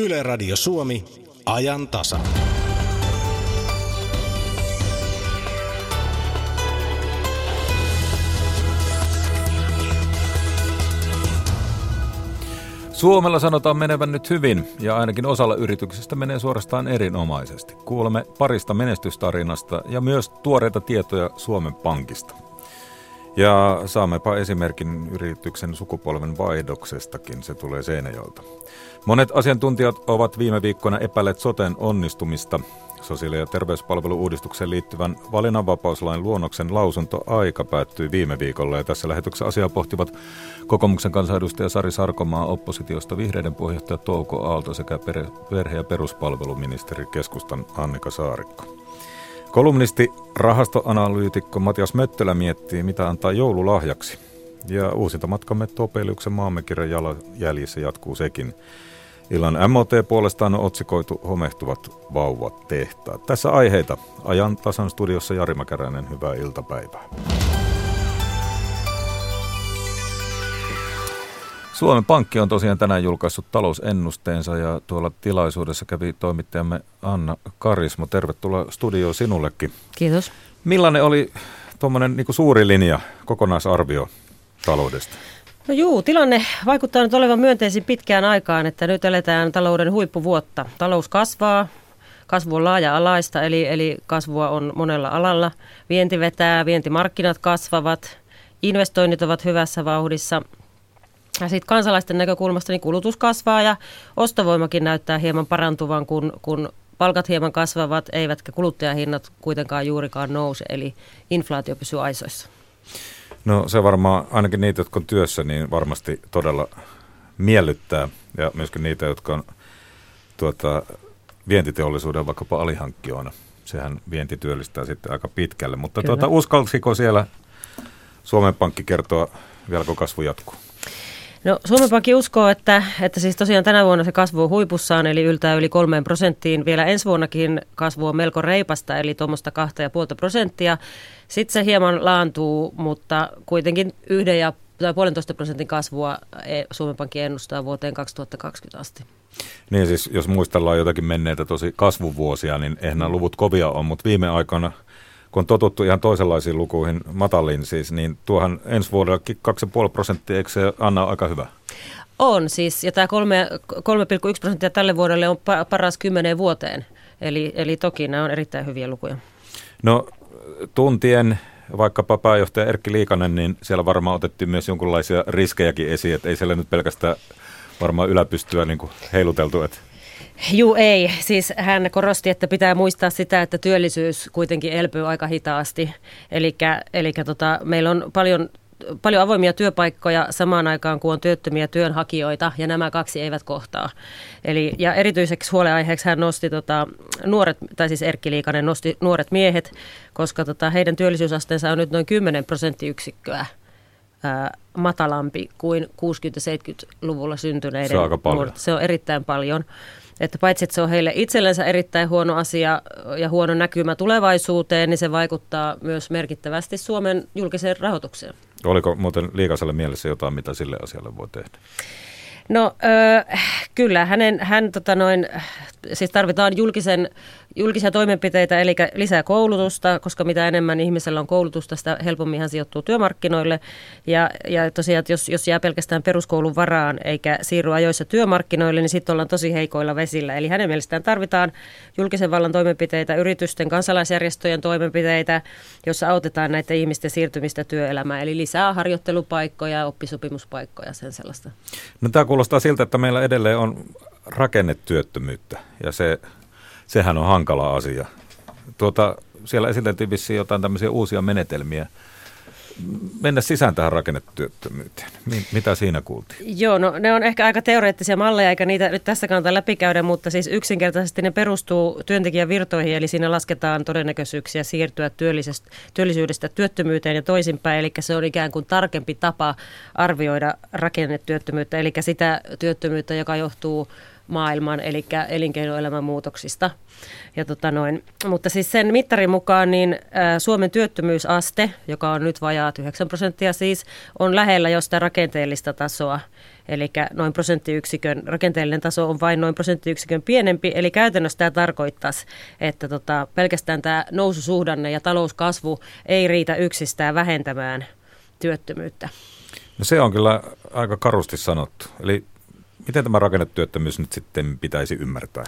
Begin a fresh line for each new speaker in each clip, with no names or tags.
Yle Radio Suomi, ajan tasa.
Suomella sanotaan menevän nyt hyvin ja ainakin osalla yrityksistä menee suorastaan erinomaisesti. Kuulemme parista menestystarinasta ja myös tuoreita tietoja Suomen Pankista. Ja saammepa esimerkin yrityksen sukupolven vaihdoksestakin, se tulee Seinäjoelta. Monet asiantuntijat ovat viime viikkoina epäilleet soten onnistumista. Sosiaali- ja terveyspalvelu-uudistukseen liittyvän valinnanvapauslain luonnoksen lausuntoaika päättyi viime viikolla ja tässä lähetyksessä asiaa pohtivat kokoomuksen kansanedustaja Sari Sarkomaa oppositiosta vihreiden puheenjohtaja Touko Aalto sekä perhe- ja peruspalveluministeri keskustan Annika Saarikko. Kolumnisti, rahastoanalyytikko Matias Möttölä miettii, mitä antaa joululahjaksi. Ja uusinta matkamme Topeliuksen maamekirjan jäljissä jatkuu sekin. Illan MOT puolestaan on otsikoitu homehtuvat vauvat tehtaat. Tässä aiheita. Ajan tasan studiossa Jari Mäkäräinen, hyvää iltapäivää. Suomen Pankki on tosiaan tänään julkaissut talousennusteensa ja tuolla tilaisuudessa kävi toimittajamme Anna Karismo. Tervetuloa studioon sinullekin.
Kiitos.
Millainen oli tuommoinen niin suuri linja, kokonaisarvio taloudesta?
No juu, tilanne vaikuttaa nyt olevan myönteisin pitkään aikaan, että nyt eletään talouden huippuvuotta. Talous kasvaa, kasvu on laaja-alaista, eli, eli kasvua on monella alalla. Vienti vetää, vientimarkkinat kasvavat, investoinnit ovat hyvässä vauhdissa. Ja sitten kansalaisten näkökulmasta niin kulutus kasvaa ja ostovoimakin näyttää hieman parantuvan, kun, kun palkat hieman kasvavat, eivätkä kuluttajahinnat kuitenkaan juurikaan nouse, eli inflaatio pysyy aisoissa.
No se varmaan ainakin niitä, jotka on työssä, niin varmasti todella miellyttää ja myöskin niitä, jotka on tuota, vientiteollisuuden vaikkapa alihankkijoina. Sehän vienti työllistää sitten aika pitkälle, mutta tuota, uskalsiko siellä Suomen Pankki kertoa, vieläkö kasvu jatkuu?
No Suomen Pankki uskoo, että, että siis tosiaan tänä vuonna se kasvu on huipussaan, eli yltää yli kolmeen prosenttiin. Vielä ensi vuonnakin kasvu on melko reipasta, eli tuommoista kahta ja puolta prosenttia. Sitten se hieman laantuu, mutta kuitenkin yhden ja tai puolentoista prosentin kasvua e, Suomen Pankki ennustaa vuoteen 2020 asti.
Niin siis, jos muistellaan jotakin menneitä tosi kasvuvuosia, niin eihän nämä luvut kovia on, mutta viime aikoina – kun on totuttu ihan toisenlaisiin lukuihin, mataliin siis, niin tuohan ensi vuodellakin 2,5 prosenttia, eikö se anna aika hyvä?
On siis, ja tämä 3,1 prosenttia tälle vuodelle on paras kymmeneen vuoteen. Eli, eli toki nämä on erittäin hyviä lukuja.
No tuntien vaikkapa pääjohtaja Erkki Liikanen, niin siellä varmaan otettiin myös jonkinlaisia riskejäkin esiin, että ei siellä nyt pelkästään varmaan yläpystyä niin kuin heiluteltu, että
Juu ei. Siis hän korosti, että pitää muistaa sitä, että työllisyys kuitenkin elpyy aika hitaasti. Eli tota, meillä on paljon paljon avoimia työpaikkoja samaan aikaan, kun on työttömiä työnhakijoita, ja nämä kaksi eivät kohtaa. Eli, ja erityiseksi huoleaiheeksi hän nosti tota, nuoret, tai siis Erkki Liikanen nosti nuoret miehet, koska tota, heidän työllisyysasteensa on nyt noin 10 prosenttiyksikköä ää, matalampi kuin 60-70-luvulla syntyneiden. Se
on aika paljon.
Se on erittäin paljon. Että paitsi, että se on heille itsellensä erittäin huono asia ja huono näkymä tulevaisuuteen, niin se vaikuttaa myös merkittävästi Suomen julkiseen rahoitukseen.
Oliko muuten liikaselle mielessä jotain, mitä sille asialle voi tehdä?
No ö, kyllä, hänen, hän tota noin, siis tarvitaan julkisen, julkisia toimenpiteitä, eli lisää koulutusta, koska mitä enemmän ihmisellä on koulutusta, sitä helpommin hän sijoittuu työmarkkinoille. Ja, ja tosiaan, että jos, jos jää pelkästään peruskoulun varaan eikä siirry ajoissa työmarkkinoille, niin sitten ollaan tosi heikoilla vesillä. Eli hänen mielestään tarvitaan julkisen vallan toimenpiteitä, yritysten, kansalaisjärjestöjen toimenpiteitä, jossa autetaan näitä ihmisten siirtymistä työelämään. Eli lisää harjoittelupaikkoja, oppisopimuspaikkoja, sen sellaista.
No, tämä kuulostaa siltä, että meillä edelleen on rakennetyöttömyyttä ja se, sehän on hankala asia. Tuota, siellä esiteltiin vissiin jotain tämmöisiä uusia menetelmiä – mennä sisään tähän rakennetyöttömyyteen? Mitä siinä kuultiin?
Joo, no ne on ehkä aika teoreettisia malleja, eikä niitä nyt tässä kannata läpikäydä, mutta siis yksinkertaisesti ne perustuu työntekijän virtoihin, eli siinä lasketaan todennäköisyyksiä siirtyä työllisyydestä työttömyyteen ja toisinpäin, eli se on ikään kuin tarkempi tapa arvioida rakennetyöttömyyttä, eli sitä työttömyyttä, joka johtuu maailman, eli elinkeinoelämän muutoksista. Ja tota noin, mutta siis sen mittarin mukaan niin Suomen työttömyysaste, joka on nyt vajaat 9 prosenttia siis, on lähellä jostain rakenteellista tasoa. Eli noin prosenttiyksikön, rakenteellinen taso on vain noin prosenttiyksikön pienempi. Eli käytännössä tämä tarkoittaisi, että tota, pelkästään tämä noususuhdanne ja talouskasvu ei riitä yksistään vähentämään työttömyyttä.
No se on kyllä aika karusti sanottu. Eli miten tämä rakennetyöttömyys nyt sitten pitäisi ymmärtää?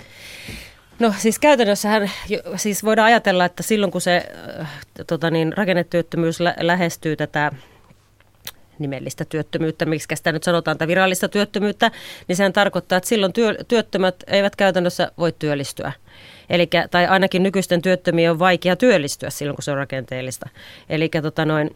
No siis käytännössähän siis voidaan ajatella, että silloin kun se äh, tota niin, rakennetyöttömyys lä- lähestyy tätä nimellistä työttömyyttä, miksi sitä nyt sanotaan, tätä virallista työttömyyttä, niin sehän tarkoittaa, että silloin työ, työttömät eivät käytännössä voi työllistyä. Elikkä, tai ainakin nykyisten työttömien on vaikea työllistyä silloin, kun se on rakenteellista. Eli tota noin,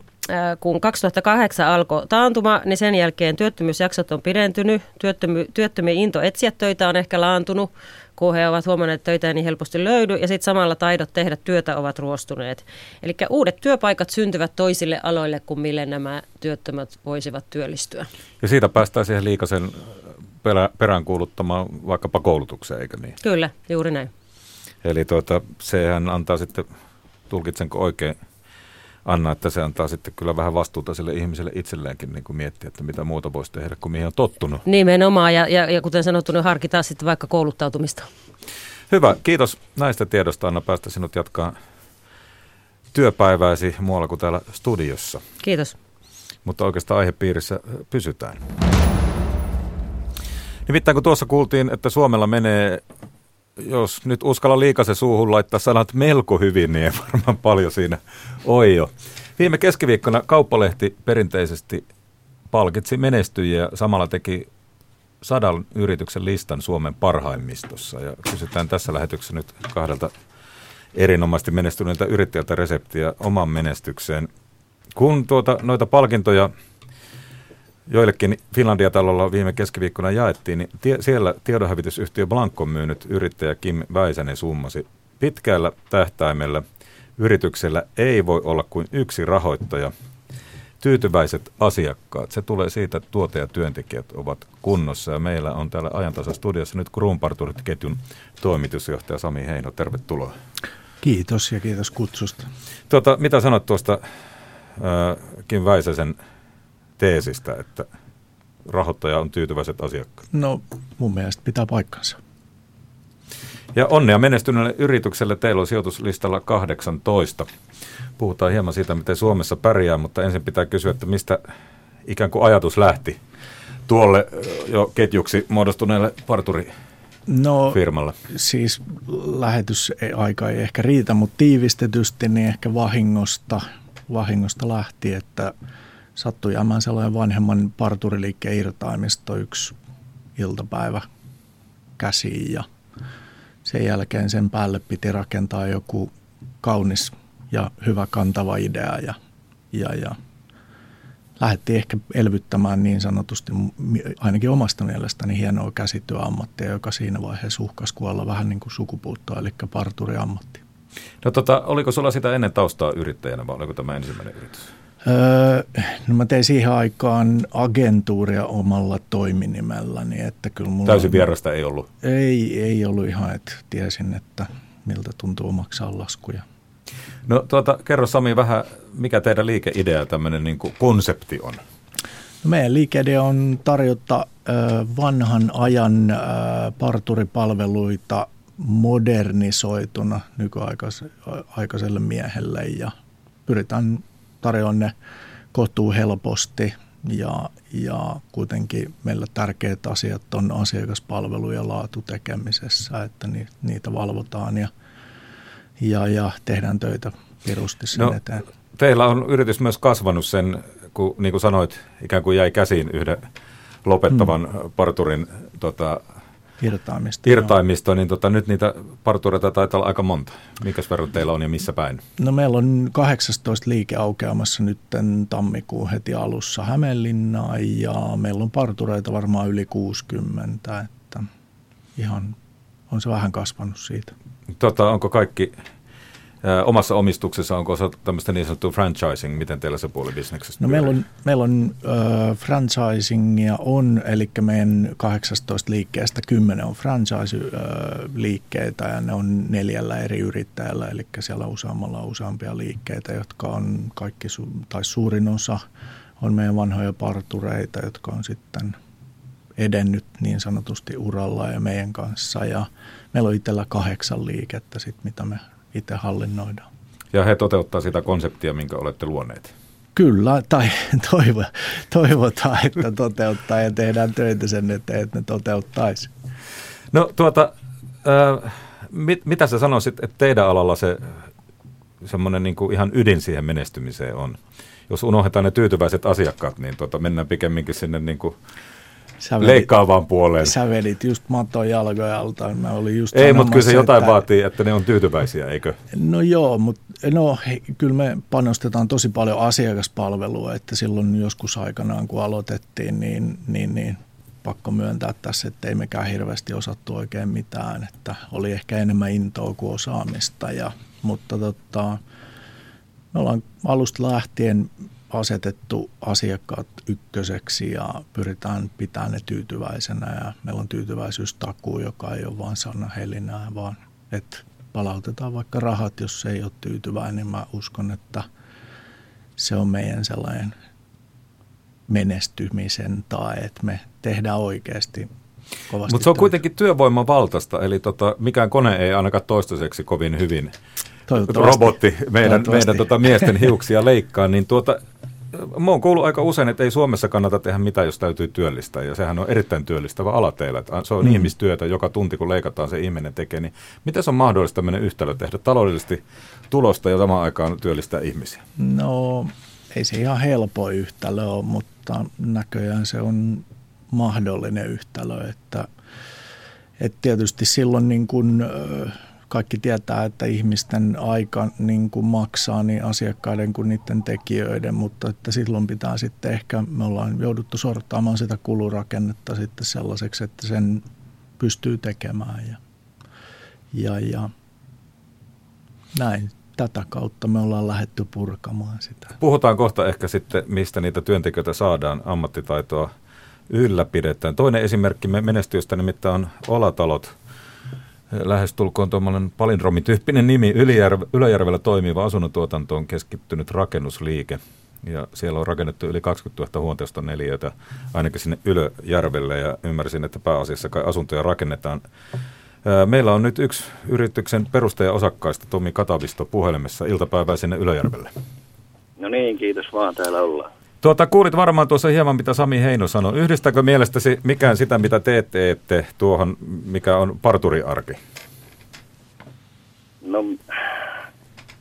kun 2008 alkoi taantuma, niin sen jälkeen työttömyysjaksot on pidentynyt, työttömy, työttömien into etsiä töitä on ehkä laantunut, kun he ovat huomanneet, että töitä ei niin helposti löydy, ja sitten samalla taidot tehdä työtä ovat ruostuneet. Eli uudet työpaikat syntyvät toisille aloille kuin mille nämä työttömät voisivat työllistyä.
Ja siitä päästään siihen liikasen perä, peräänkuuluttamaan vaikkapa koulutukseen, eikö niin?
Kyllä, juuri näin.
Eli tuota, sehän antaa sitten, tulkitsenko oikein, Anna, että se antaa sitten kyllä vähän vastuuta sille ihmiselle itselleenkin niin kuin miettiä, että mitä muuta voisi tehdä kuin mihin on tottunut.
Nimenomaan, ja, ja, ja kuten sanottu, niin harkitaan sitten vaikka kouluttautumista.
Hyvä, kiitos näistä tiedosta Anna, päästä sinut jatkaa työpäivääsi muualla kuin täällä studiossa.
Kiitos.
Mutta oikeastaan aihepiirissä pysytään. Nimittäin kun tuossa kuultiin, että Suomella menee jos nyt uskalla liikasen suuhun laittaa sanat melko hyvin, niin ei varmaan paljon siinä oi jo. Viime keskiviikkona Kauppalehti perinteisesti palkitsi menestyjiä ja samalla teki sadan yrityksen listan Suomen parhaimmistossa. Ja kysytään tässä lähetyksessä nyt kahdelta erinomaisesti menestyneiltä yrittäjältä reseptiä oman menestykseen. Kun tuota, noita palkintoja joillekin Finlandia-talolla viime keskiviikkona jaettiin, niin tie, siellä tiedonhävitysyhtiö Blankon myynyt yrittäjä Kim Väisänen summasi. Pitkällä tähtäimellä yrityksellä ei voi olla kuin yksi rahoittaja. Tyytyväiset asiakkaat. Se tulee siitä, että tuote- ja työntekijät ovat kunnossa. Ja meillä on täällä ajantasa studiossa nyt Kruunparturit-ketjun toimitusjohtaja Sami Heino. Tervetuloa.
Kiitos ja kiitos kutsusta.
Tuota, mitä sanot tuosta äh, Kim Väisäsen teesistä, että rahoittaja on tyytyväiset asiakkaat?
No mun mielestä pitää paikkansa.
Ja onnea menestyneelle yritykselle. Teillä on sijoituslistalla 18. Puhutaan hieman siitä, miten Suomessa pärjää, mutta ensin pitää kysyä, että mistä ikään kuin ajatus tuolle jo ketjuksi muodostuneelle parturi No firmalle?
siis lähetysaika ei ehkä riitä, mutta tiivistetysti niin ehkä vahingosta, vahingosta lähti, että sattui sellainen vanhemman parturiliikkeen irtaimisto yksi iltapäivä käsiin ja sen jälkeen sen päälle piti rakentaa joku kaunis ja hyvä kantava idea ja, ja, ja lähdettiin ehkä elvyttämään niin sanotusti ainakin omasta mielestäni hienoa käsityöammattia, joka siinä vaiheessa uhkasi kuolla vähän niin kuin sukupuuttoa, eli parturiammatti.
No tota, oliko sulla sitä ennen taustaa yrittäjänä vai oliko tämä ensimmäinen yritys?
Öö, no mä tein siihen aikaan agentuuria omalla toiminimelläni. Että kyllä mulla
Täysin vierasta ei ollut?
Ei, ei ollut ihan, että tiesin, että miltä tuntuu maksaa laskuja.
No tuota, kerro Sami vähän, mikä teidän liikeidea, tämmöinen niin konsepti on?
No meidän liikeidea on tarjota ö, vanhan ajan ö, parturipalveluita modernisoituna nykyaikaiselle miehelle ja pyritään tarjoan ne kohtuu helposti ja, ja kuitenkin meillä tärkeät asiat on asiakaspalvelu ja laatu tekemisessä, että ni, niitä valvotaan ja, ja, ja tehdään töitä pirusti sen no, eteen.
Teillä on yritys myös kasvanut sen, kun niin kuin sanoit, ikään kuin jäi käsiin yhden lopettavan hmm. parturin tota,
Irtaimisto.
Irtaimisto, niin tota, nyt niitä partureita taitaa olla aika monta. Mikäs verran teillä on ja missä päin?
No meillä on 18 liike aukeamassa nyt tammikuun heti alussa Hämeenlinnaan ja meillä on partureita varmaan yli 60, että ihan on se vähän kasvanut siitä.
Tota, onko kaikki omassa omistuksessa, onko se tämmöistä niin sanottua franchising, miten teillä se puoli bisneksestä
No meillä on, meillä on äh, franchisingia on, eli meidän 18 liikkeestä 10 on franchise-liikkeitä ja ne on neljällä eri yrittäjällä, eli siellä useammalla useampia liikkeitä, jotka on kaikki, tai suurin osa on meidän vanhoja partureita, jotka on sitten edennyt niin sanotusti uralla ja meidän kanssa. Ja meillä on itsellä kahdeksan liikettä, sit, mitä me itse hallinnoidaan.
Ja he toteuttaa sitä konseptia, minkä olette luoneet.
Kyllä, tai toivo, toivotaan, että toteuttaa ja tehdään töitä sen eteen, että ne toteuttaisi.
No tuota, äh, mit, mitä sä sanoisit, että teidän alalla se semmoinen niin ihan ydin siihen menestymiseen on? Jos unohdetaan ne tyytyväiset asiakkaat, niin tuota, mennään pikemminkin sinne niin kuin sä vedit, leikkaavaan puoleen.
Sä vedit just maton jalkoja alta. Mä olin just
Ei, mutta kyllä se jotain että, vaatii, että ne on tyytyväisiä, eikö?
No joo, mutta no, he, kyllä me panostetaan tosi paljon asiakaspalvelua, että silloin joskus aikanaan kun aloitettiin, niin, niin, niin pakko myöntää tässä, että ei mekään hirveästi osattu oikein mitään, että oli ehkä enemmän intoa kuin osaamista, ja, mutta tota, me ollaan alusta lähtien asetettu asiakkaat ykköseksi ja pyritään pitämään ne tyytyväisenä ja meillä on tyytyväisyystakuu, joka ei ole vain sana helinää, vaan että palautetaan vaikka rahat, jos ei ole tyytyväinen, niin mä uskon, että se on meidän sellainen menestymisen tai että me tehdään oikeasti
Mutta se on kuitenkin työvoiman valtaista, eli tota, mikään kone ei ainakaan toistaiseksi kovin hyvin robotti meidän, meidän tota miesten hiuksia leikkaa, niin tuota, Mä oon kuullut aika usein, että ei Suomessa kannata tehdä mitään, jos täytyy työllistää. Ja sehän on erittäin työllistävä ala teillä. Se on mm. ihmistyötä, joka tunti kun leikataan se ihminen tekee. Niin miten se on mahdollista tämmöinen yhtälö tehdä taloudellisesti tulosta ja samaan aikaan työllistää ihmisiä?
No ei se ihan helppo yhtälö ole, mutta näköjään se on mahdollinen yhtälö. Että, että tietysti silloin niin kuin, kaikki tietää, että ihmisten aika niin kuin maksaa niin asiakkaiden kuin niiden tekijöiden, mutta että silloin pitää sitten ehkä, me ollaan jouduttu sortaamaan sitä kulurakennetta sitten sellaiseksi, että sen pystyy tekemään ja, ja, ja näin. Tätä kautta me ollaan lähetty purkamaan sitä.
Puhutaan kohta ehkä sitten, mistä niitä työntekijöitä saadaan, ammattitaitoa ylläpidetään. Toinen esimerkki menestyöstä nimittäin on Olatalot – lähestulkoon tuommoinen palindromityyppinen nimi, Ylijärve, Ylöjärvellä toimiva asunnontuotanto on keskittynyt rakennusliike. Ja siellä on rakennettu yli 20 000 huonteista neliöitä ainakin sinne Ylöjärvelle ja ymmärsin, että pääasiassa kai asuntoja rakennetaan. Meillä on nyt yksi yrityksen perustaja osakkaista, Tomi Katavisto, puhelimessa iltapäivää sinne Ylöjärvelle.
No niin, kiitos vaan, täällä ollaan.
Tuota, kuulit varmaan tuossa hieman, mitä Sami Heino sanoi. Yhdistäkö mielestäsi mikään sitä, mitä te teette tuohon, mikä on parturiarki?
No,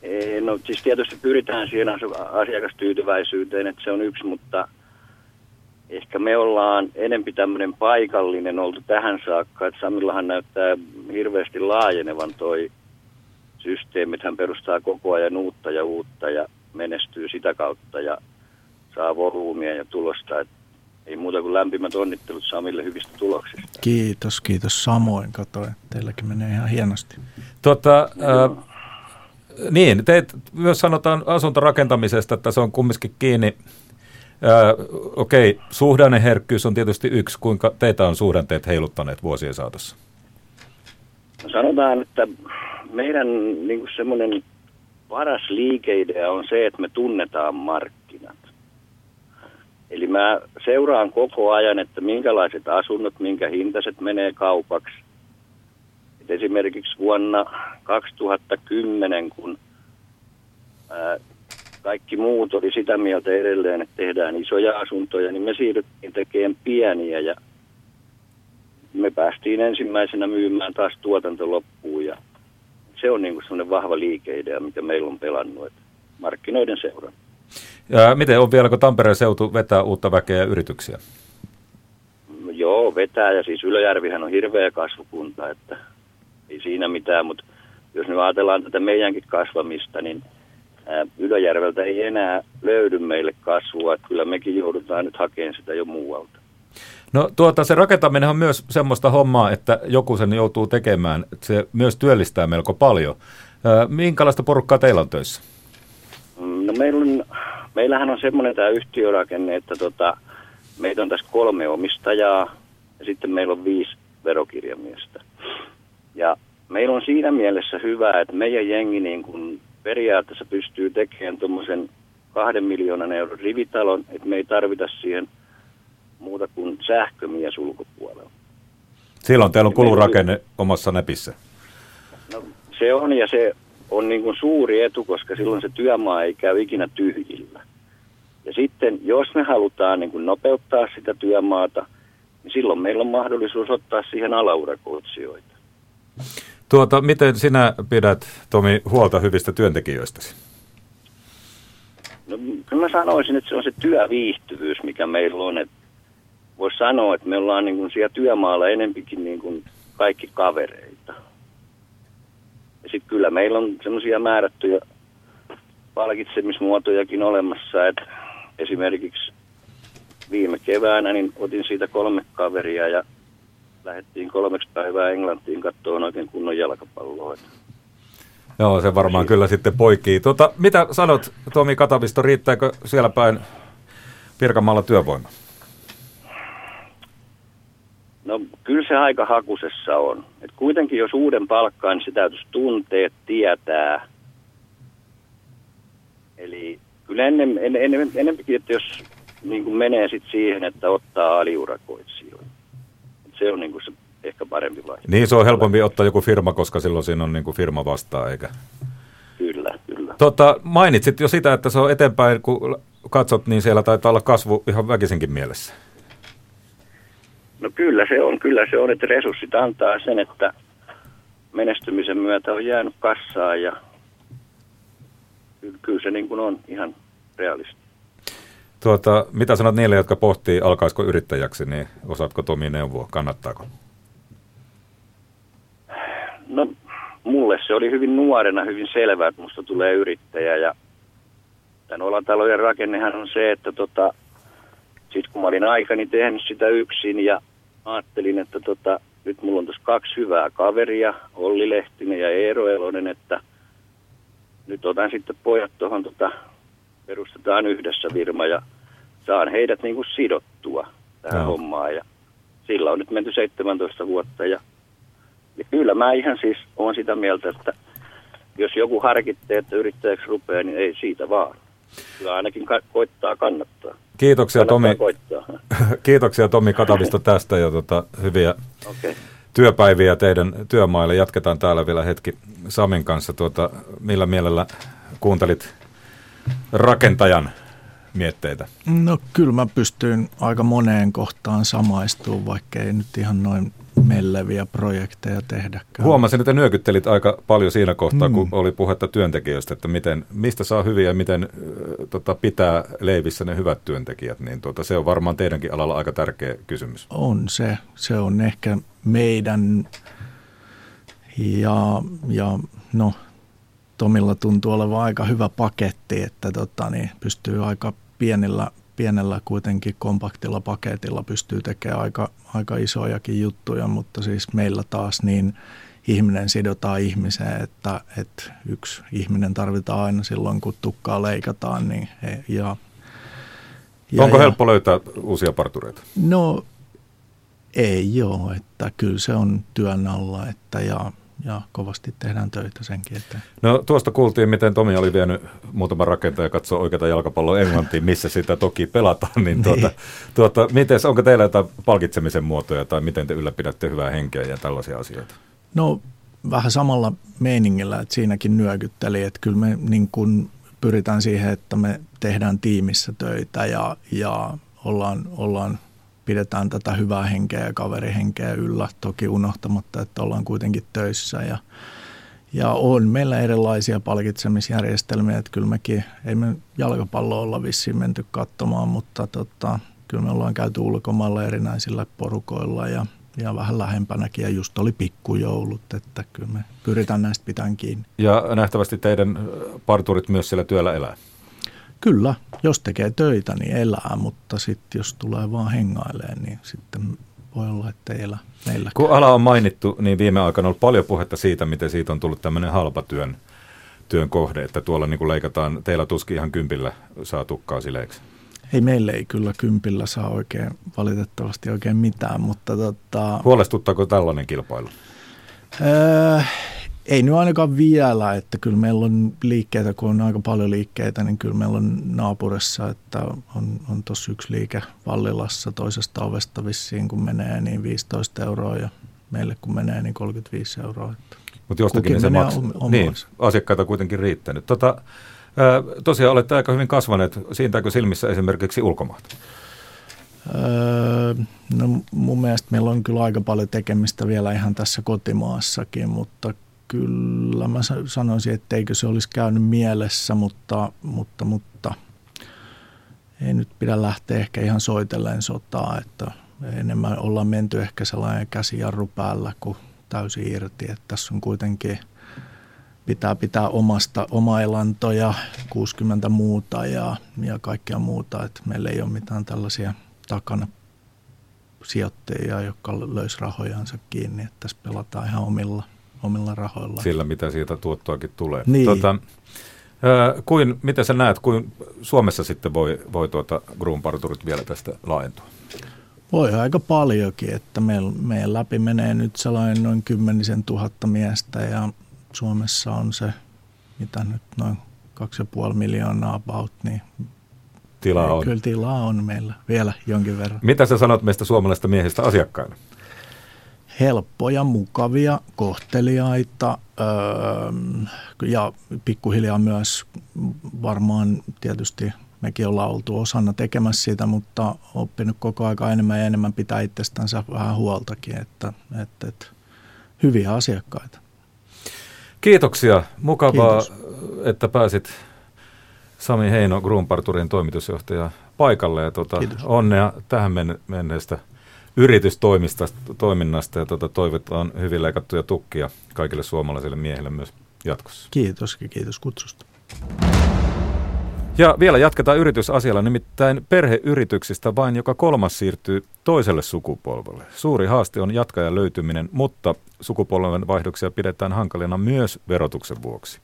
ei, no siis tietysti pyritään siihen asiakastyytyväisyyteen, että se on yksi, mutta ehkä me ollaan enempi tämmöinen paikallinen oltu tähän saakka, että Samillahan näyttää hirveästi laajenevan toi systeemi, että hän perustaa koko ajan uutta ja uutta ja menestyy sitä kautta ja saa volyymia ja tulosta. Et ei muuta kuin lämpimät onnittelut Samille hyvistä tuloksista.
Kiitos, kiitos samoin. Katoin, teilläkin menee ihan hienosti.
Tota, äh, niin, te myös sanotaan asuntorakentamisesta, että se on kumminkin kiinni. Äh, okei, okay, suhdanneherkkyys on tietysti yksi. Kuinka teitä on suhdanteet heiluttaneet vuosien saatossa?
No sanotaan, että meidän niin semmoinen paras liikeidea on se, että me tunnetaan markkinat. Eli mä seuraan koko ajan, että minkälaiset asunnot, minkä hintaiset menee kaupaksi. Et esimerkiksi vuonna 2010, kun ää, kaikki muut oli sitä mieltä edelleen, että tehdään isoja asuntoja, niin me siirryttiin tekemään pieniä ja me päästiin ensimmäisenä myymään taas tuotanto loppuun ja se on niin semmoinen vahva liikeidea, mikä meillä on pelannut, että markkinoiden seuranta.
Ja miten on vielä, kun Tampereen seutu vetää uutta väkeä ja yrityksiä?
Joo, vetää ja siis Ylöjärvihän on hirveä kasvukunta, että ei siinä mitään, mutta jos me ajatellaan tätä meidänkin kasvamista, niin Ylöjärveltä ei enää löydy meille kasvua, että kyllä mekin joudutaan nyt hakemaan sitä jo muualta.
No tuota, se rakentaminen on myös semmoista hommaa, että joku sen joutuu tekemään. Se myös työllistää melko paljon. Minkälaista porukkaa teillä on töissä?
Mm, no meillä on, meillähän on semmoinen tämä yhtiörakenne, että tota, meitä on tässä kolme omistajaa ja sitten meillä on viisi verokirjamiestä. Ja meillä on siinä mielessä hyvä, että meidän jengi niin kuin periaatteessa pystyy tekemään tuommoisen kahden miljoonan euron rivitalon, että me ei tarvita siihen muuta kuin sähkömies ulkopuolella.
Silloin teillä on kulurakenne omassa näpissä.
No, se on ja se on niin kuin suuri etu, koska silloin se työmaa ei käy ikinä tyhjillä. Ja sitten jos me halutaan niin kuin nopeuttaa sitä työmaata, niin silloin meillä on mahdollisuus ottaa siihen alaurakoitsijoita.
Tuota, miten sinä pidät, Tomi, huolta hyvistä työntekijöistäsi?
No, kyllä mä sanoisin, että se on se työviihtyvyys, mikä meillä on. Voisi sanoa, että me ollaan niin kuin siellä työmaalla enempikin niin kuin kaikki kavereita. Sitten kyllä meillä on semmoisia määrättyjä palkitsemismuotojakin olemassa, että esimerkiksi viime keväänä niin otin siitä kolme kaveria ja lähdettiin kolmeksi päivää Englantiin katsoa oikein kunnon jalkapalloa.
Joo, se varmaan kyllä sitten poikii. Tota, mitä sanot, Tomi Katavisto, riittääkö siellä päin Pirkanmaalla työvoima?
No kyllä se aika hakusessa on. Et kuitenkin jos uuden palkkaan, niin se täytyisi tuntea, tietää. Eli kyllä ennen, ennen, ennen, enempikin, että jos niin kuin menee sit siihen, että ottaa aliurakoitsijoita. Se on niin kuin se ehkä parempi vaihtoehto.
Niin, se on helpompi ottaa joku firma, koska silloin siinä on niin kuin firma vastaan, eikä?
Kyllä, kyllä.
Tota, mainitsit jo sitä, että se on eteenpäin, kun katsot, niin siellä taitaa olla kasvu ihan väkisinkin mielessä.
No kyllä se on, kyllä se on, että resurssit antaa sen, että menestymisen myötä on jäänyt kassaan ja kyllä se niin kuin on ihan realista.
Tuota, mitä sanot niille, jotka pohtii, alkaisiko yrittäjäksi, niin osaatko Tomi neuvoa, kannattaako?
No mulle se oli hyvin nuorena hyvin selvää, että musta tulee yrittäjä ja tämän Olatalojen rakennehan on se, että tota, sitten kun mä olin aikani tehnyt sitä yksin ja ajattelin, että tota, nyt mulla on tuossa kaksi hyvää kaveria, Olli Lehtinen ja Eero Elonen, että nyt otan sitten pojat tuohon, tota, perustetaan yhdessä firma ja saan heidät niin kuin sidottua tähän no. hommaan. Ja sillä on nyt menty 17 vuotta ja, ja kyllä mä ihan siis olen sitä mieltä, että jos joku harkitsee, että yrittäjäksi rupeaa, niin ei siitä vaan. Kyllä ainakin ka- koittaa kannattaa.
Kiitoksia Tomi. Kiitoksia Tomi Katavista tästä ja tota, hyviä okay. työpäiviä teidän työmaille. Jatketaan täällä vielä hetki Samin kanssa. Tuota, millä mielellä kuuntelit rakentajan mietteitä?
No kyllä mä pystyin aika moneen kohtaan samaistumaan, vaikka ei nyt ihan noin melleviä projekteja tehdäkään.
Huomasin, että nyökyttelit aika paljon siinä kohtaa, mm. kun oli puhetta työntekijöistä, että miten, mistä saa hyviä ja miten tota, pitää leivissä ne hyvät työntekijät. Niin tota, se on varmaan teidänkin alalla aika tärkeä kysymys.
On se. Se on ehkä meidän ja, ja no, Tomilla tuntuu olevan aika hyvä paketti, että tota, niin pystyy aika pienellä, pienellä kuitenkin kompaktilla paketilla pystyy tekemään aika, aika isojakin juttuja, mutta siis meillä taas niin ihminen sidotaan ihmiseen, että, että yksi ihminen tarvitaan aina silloin, kun tukkaa leikataan. Niin he, ja,
ja, Onko ja, helppo löytää uusia partureita?
No ei ole, että kyllä se on työn alla, että ja ja kovasti tehdään töitä senkin eteen.
No tuosta kuultiin, miten Tomi oli vienyt muutaman rakentaja katsoa oikeata jalkapalloa Englantiin, missä sitä toki pelataan. Niin, niin. Tuota, tuota, mites, onko teillä jotain palkitsemisen muotoja tai miten te ylläpidätte hyvää henkeä ja tällaisia asioita?
No vähän samalla meiningillä, että siinäkin nyökytteli, että kyllä me niin kuin pyritään siihen, että me tehdään tiimissä töitä ja, ja ollaan, ollaan pidetään tätä hyvää henkeä ja kaverihenkeä yllä, toki unohtamatta, että ollaan kuitenkin töissä ja, ja on meillä erilaisia palkitsemisjärjestelmiä, että kyllä mekin, ei me jalkapallo olla vissiin menty katsomaan, mutta tota, kyllä me ollaan käyty ulkomailla erinäisillä porukoilla ja, ja vähän lähempänäkin ja just oli pikkujoulut, että kyllä me pyritään näistä pitämään kiinni.
Ja nähtävästi teidän parturit myös siellä työllä elää.
Kyllä, jos tekee töitä, niin elää, mutta sitten jos tulee vaan hengailemaan, niin sitten voi olla, että ei elä meilläkään.
Kun ala on mainittu, niin viime aikoina on ollut paljon puhetta siitä, miten siitä on tullut tämmöinen halpatyön työn kohde, että tuolla niin leikataan, teillä tuskin ihan kympillä saa tukkaa sileeksi?
Ei meille ei kyllä kympillä saa oikein valitettavasti oikein mitään, mutta tota...
Huolestuttaako tällainen kilpailu?
Öö, ei nyt ainakaan vielä, että kyllä meillä on liikkeitä, kun on aika paljon liikkeitä, niin kyllä meillä on naapurissa, että on, on tuossa yksi liike Vallilassa toisesta ovesta vissiin, kun menee niin 15 euroa ja meille kun menee niin 35 euroa.
Mutta jostakin se maksaa. Niin, asiakkaita kuitenkin riittänyt. Tota, tosiaan olette aika hyvin kasvaneet. Siintääkö silmissä esimerkiksi ulkomaat?
Öö, no mun mielestä meillä on kyllä aika paljon tekemistä vielä ihan tässä kotimaassakin, mutta kyllä mä sanoisin, että eikö se olisi käynyt mielessä, mutta, mutta, mutta ei nyt pidä lähteä ehkä ihan soitelleen sotaa, että enemmän ollaan menty ehkä sellainen käsijarru päällä kuin täysin irti, että tässä on kuitenkin pitää pitää omasta, oma elanto ja 60 muuta ja, ja kaikkea muuta, että meillä ei ole mitään tällaisia takana sijoittajia, jotka löysi rahojansa kiinni, että tässä pelataan ihan omilla omilla rahoilla.
Sillä, mitä siitä tuottoakin tulee.
Niin.
Tuota, ää, kuin, miten sä näet, kuin Suomessa sitten voi, voi tuota Grunparturit vielä tästä laajentua?
Voi aika paljonkin, että meillä, meidän läpi menee nyt sellainen noin kymmenisen tuhatta miestä ja Suomessa on se, mitä nyt noin 2,5 miljoonaa about, niin
tilaa on.
Kyllä tilaa on meillä vielä jonkin verran.
Mitä sä sanot meistä suomalaisista miehistä asiakkaina?
Helppoja, mukavia, kohteliaita öö, ja pikkuhiljaa myös varmaan tietysti mekin ollaan oltu osana tekemässä sitä, mutta oppinut koko aika enemmän ja enemmän pitää itsestänsä vähän huoltakin, että, että, että hyviä asiakkaita.
Kiitoksia. Mukavaa, Kiitos. että pääsit Sami Heino, Grunparturin toimitusjohtaja, paikalle ja tuota, onnea tähän menneestä yritystoiminnasta ja tuota, toivotaan hyvin leikattuja tukkia kaikille suomalaisille miehille myös jatkossa.
Kiitos ja kiitos kutsusta.
Ja vielä jatketaan yritysasialla, nimittäin perheyrityksistä vain joka kolmas siirtyy toiselle sukupolvelle. Suuri haaste on jatkajan löytyminen, mutta sukupolven vaihdoksia pidetään hankalina myös verotuksen vuoksi.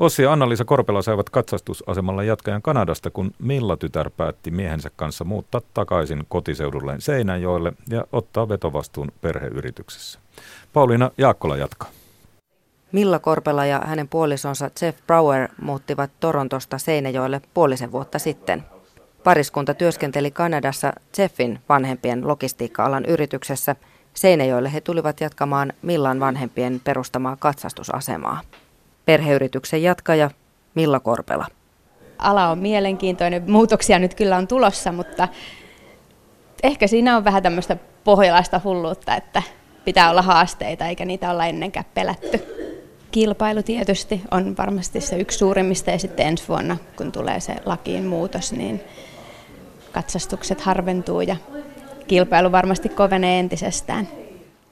Ossi ja Anna-Liisa Korpela saivat katsastusasemalla jatkajan Kanadasta, kun Milla tytär päätti miehensä kanssa muuttaa takaisin kotiseudulleen Seinäjoelle ja ottaa vetovastuun perheyrityksessä. Pauliina Jaakkola jatkaa.
Milla Korpela ja hänen puolisonsa Jeff Brower muuttivat Torontosta Seinäjoelle puolisen vuotta sitten. Pariskunta työskenteli Kanadassa Jeffin vanhempien logistiikka-alan yrityksessä. Seinäjoelle he tulivat jatkamaan Millan vanhempien perustamaa katsastusasemaa perheyrityksen jatkaja Milla Korpela.
Ala on mielenkiintoinen, muutoksia nyt kyllä on tulossa, mutta ehkä siinä on vähän tämmöistä pohjalaista hulluutta, että pitää olla haasteita eikä niitä olla ennenkään pelätty. Kilpailu tietysti on varmasti se yksi suurimmista ja sitten ensi vuonna, kun tulee se lakiin muutos, niin katsastukset harventuu ja kilpailu varmasti kovenee entisestään.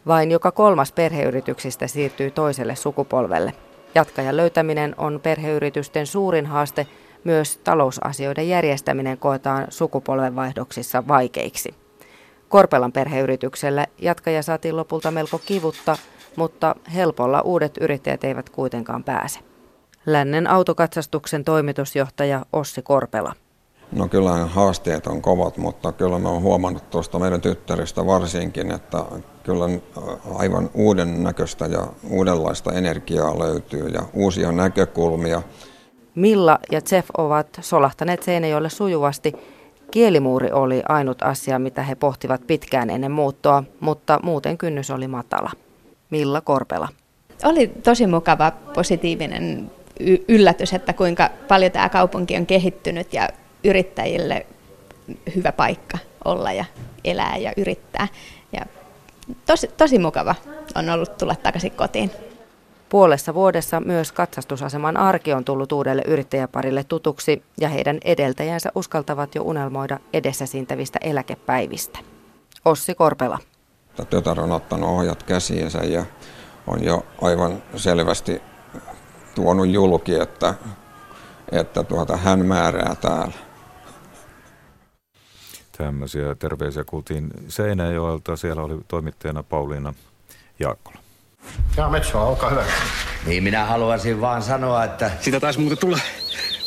Vain joka kolmas perheyrityksistä siirtyy toiselle sukupolvelle. Jatkajan löytäminen on perheyritysten suurin haaste. Myös talousasioiden järjestäminen koetaan sukupolvenvaihdoksissa vaikeiksi. Korpelan perheyrityksellä jatkaja saatiin lopulta melko kivutta, mutta helpolla uudet yrittäjät eivät kuitenkaan pääse. Lännen autokatsastuksen toimitusjohtaja Ossi Korpela.
No kyllä haasteet on kovat, mutta kyllä me on huomannut tuosta meidän tyttäristä varsinkin, että kyllä aivan uuden näköistä ja uudenlaista energiaa löytyy ja uusia näkökulmia.
Milla ja Jeff ovat solahtaneet Seinäjoelle sujuvasti. Kielimuuri oli ainut asia, mitä he pohtivat pitkään ennen muuttoa, mutta muuten kynnys oli matala. Milla Korpela.
Oli tosi mukava, positiivinen yllätys, että kuinka paljon tämä kaupunki on kehittynyt ja yrittäjille hyvä paikka olla ja elää ja yrittää. Ja tosi, tosi mukava on ollut tulla takaisin kotiin.
Puolessa vuodessa myös katsastusaseman arki on tullut uudelle yrittäjäparille tutuksi ja heidän edeltäjänsä uskaltavat jo unelmoida edessä siintävistä eläkepäivistä. Ossi Korpela.
Tytär on ottanut ohjat käsiinsä ja on jo aivan selvästi tuonut julki, että, että tuota, hän määrää täällä.
Tämmöisiä terveisiä kuultiin Seinäjoelta. Siellä oli toimittajana Pauliina Jaakkola.
Ja Metsoa, olkaa hyvä. Niin minä haluaisin vaan sanoa, että...
Sitä taisi muuten tulla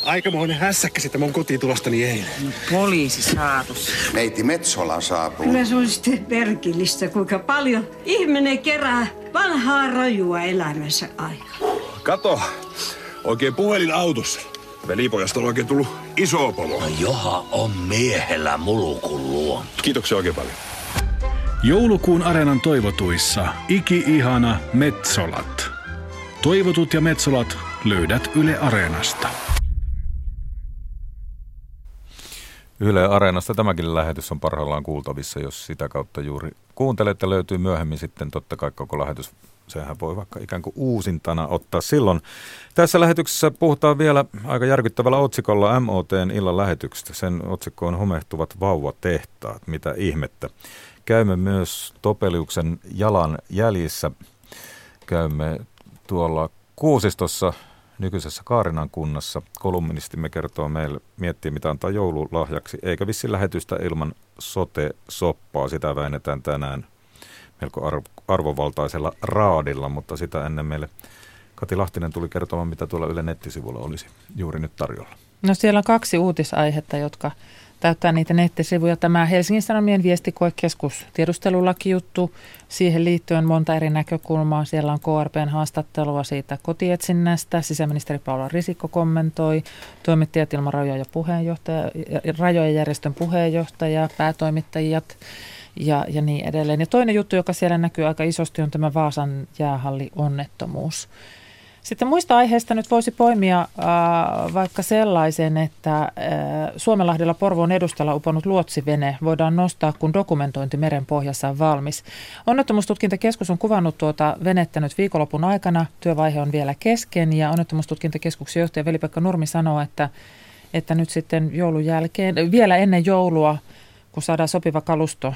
aikamoinen hässäkkä sitten mun kotiin tulostani eilen.
No, poliisi saatus.
Neiti Metsola saapuu.
Kyllä se on sitten perkillistä, kuinka paljon ihminen kerää vanhaa rajua elämänsä aikana.
Kato, oikein puhelin autossa. Velipojasta on oikein tullut iso pomo.
No joha on miehellä mulukun luonto.
Kiitoksia oikein paljon.
Joulukuun areenan toivotuissa iki-ihana Metsolat. Toivotut ja Metsolat löydät Yle Areenasta.
Yle Areenasta tämäkin lähetys on parhaillaan kuultavissa, jos sitä kautta juuri kuuntelette. Löytyy myöhemmin sitten totta kai koko lähetys. Sehän voi vaikka ikään kuin uusintana ottaa silloin. Tässä lähetyksessä puhutaan vielä aika järkyttävällä otsikolla MOTn illan lähetyksestä. Sen otsikko on homehtuvat vauvatehtaat. Mitä ihmettä. Käymme myös Topeliuksen jalan jäljissä. Käymme tuolla Kuusistossa nykyisessä Kaarinan kunnassa. Kolumnistimme kertoo meille, miettiä mitä antaa joululahjaksi, eikä vissi lähetystä ilman sote-soppaa. Sitä väinetään tänään melko arvovaltaisella raadilla, mutta sitä ennen meille Kati Lahtinen tuli kertomaan, mitä tuolla Yle nettisivulla olisi juuri nyt tarjolla.
No siellä on kaksi uutisaihetta, jotka täyttää niitä nettisivuja. Tämä Helsingin Sanomien viestikoekeskus tiedustelulakijuttu. Siihen liittyen monta eri näkökulmaa. Siellä on KRPn haastattelua siitä kotietsinnästä. Sisäministeri Paula Risikko kommentoi. Toimittajat ilman rajoja, puheenjohtaja, rajojen järjestön puheenjohtaja, päätoimittajat ja, ja niin edelleen. Ja toinen juttu, joka siellä näkyy aika isosti, on tämä Vaasan jäähalli-onnettomuus. Sitten muista aiheista nyt voisi poimia äh, vaikka sellaisen, että äh, Suomenlahdella Porvoon edustalla uponnut luotsivene voidaan nostaa, kun dokumentointi meren pohjassa on valmis. Onnettomuustutkintakeskus on kuvannut tuota venettä nyt viikonlopun aikana. Työvaihe on vielä kesken ja onnettomuustutkintakeskuksen johtaja Veli-Pekka Nurmi sanoo, että, että nyt sitten joulun jälkeen, vielä ennen joulua, kun saadaan sopiva kalusto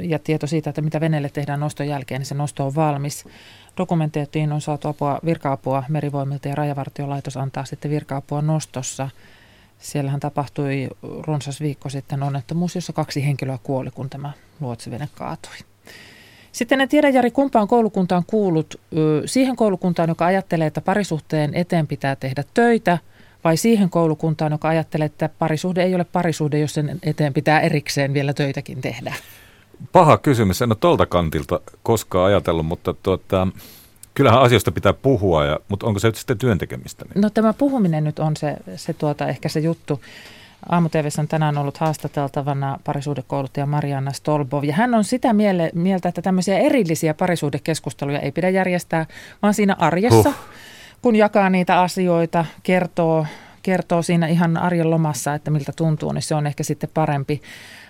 ja tieto siitä, että mitä veneelle tehdään noston jälkeen, niin se nosto on valmis. Dokumentoitiin on saatu apua, virka-apua merivoimilta ja rajavartiolaitos antaa sitten virka-apua nostossa. Siellähän tapahtui runsas viikko sitten onnettomuus, jossa kaksi henkilöä kuoli, kun tämä luotsivene kaatui. Sitten en tiedä, Jari, kumpaan koulukuntaan kuulut. Siihen koulukuntaan, joka ajattelee, että parisuhteen eteen pitää tehdä töitä, vai siihen koulukuntaan, joka ajattelee, että parisuhde ei ole parisuhde, jos sen eteen pitää erikseen vielä töitäkin tehdä?
Paha kysymys. En ole tuolta kantilta koskaan ajatellut, mutta tuota, kyllähän asioista pitää puhua, ja, mutta onko se nyt sitten työntekemistä?
No tämä puhuminen nyt on se, se tuota, ehkä se juttu. aamu on tänään ollut haastateltavana parisuhdekouluttaja Marianna Stolbov, ja hän on sitä miele, mieltä, että tämmöisiä erillisiä parisuhdekeskusteluja ei pidä järjestää, vaan siinä arjessa, huh. kun jakaa niitä asioita, kertoo, kertoo siinä ihan arjen lomassa, että miltä tuntuu, niin se on ehkä sitten parempi.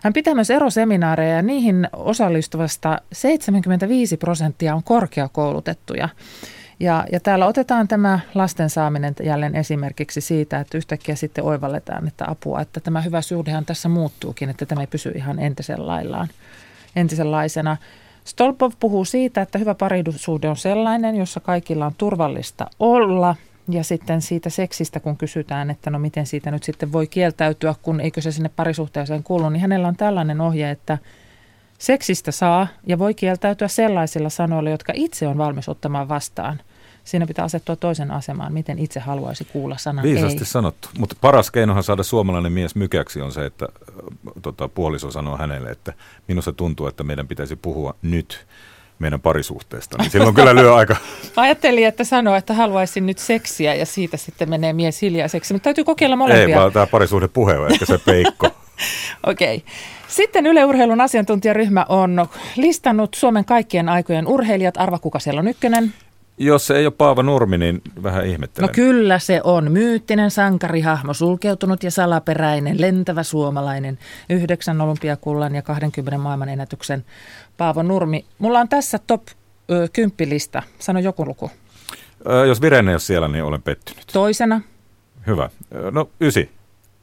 Hän pitää myös eroseminaareja ja niihin osallistuvasta 75 prosenttia on korkeakoulutettuja. Ja, ja täällä otetaan tämä lasten saaminen jälleen esimerkiksi siitä, että yhtäkkiä sitten oivalletaan, että apua, että tämä hyvä suhdehan tässä muuttuukin, että tämä ei pysy ihan entisen laillaan, entisenlaisena. Stolpov puhuu siitä, että hyvä parisuhde on sellainen, jossa kaikilla on turvallista olla – ja sitten siitä seksistä, kun kysytään, että no miten siitä nyt sitten voi kieltäytyä, kun eikö se sinne parisuhteeseen kuulu, niin hänellä on tällainen ohje, että seksistä saa ja voi kieltäytyä sellaisilla sanoilla, jotka itse on valmis ottamaan vastaan. Siinä pitää asettua toisen asemaan, miten itse haluaisi kuulla sanan
Viisasti
ei.
sanottu, mutta paras keinohan saada suomalainen mies mykäksi on se, että tota, puoliso sanoo hänelle, että minusta tuntuu, että meidän pitäisi puhua nyt meidän parisuhteesta, niin silloin kyllä lyö aika...
Ajattelin, että sanoo, että haluaisin nyt seksiä ja siitä sitten menee mies hiljaiseksi, mutta täytyy kokeilla molempia.
Ei, vaan tämä parisuhdepuhe on ehkä se peikko.
Okei. Okay. Sitten Yle Urheilun asiantuntijaryhmä on listannut Suomen kaikkien aikojen urheilijat. Arva, kuka siellä on ykkönen?
Jos se ei ole Paava Nurmi, niin vähän ihmettelen.
No kyllä se on. Myyttinen sankarihahmo, sulkeutunut ja salaperäinen, lentävä suomalainen. Yhdeksän olympiakullan ja 20 maailman ennätyksen Paavo Nurmi. Mulla on tässä top ö, kymppilista. Sano joku luku.
Ö, jos Virene ei ole siellä, niin olen pettynyt.
Toisena.
Hyvä. No ysi.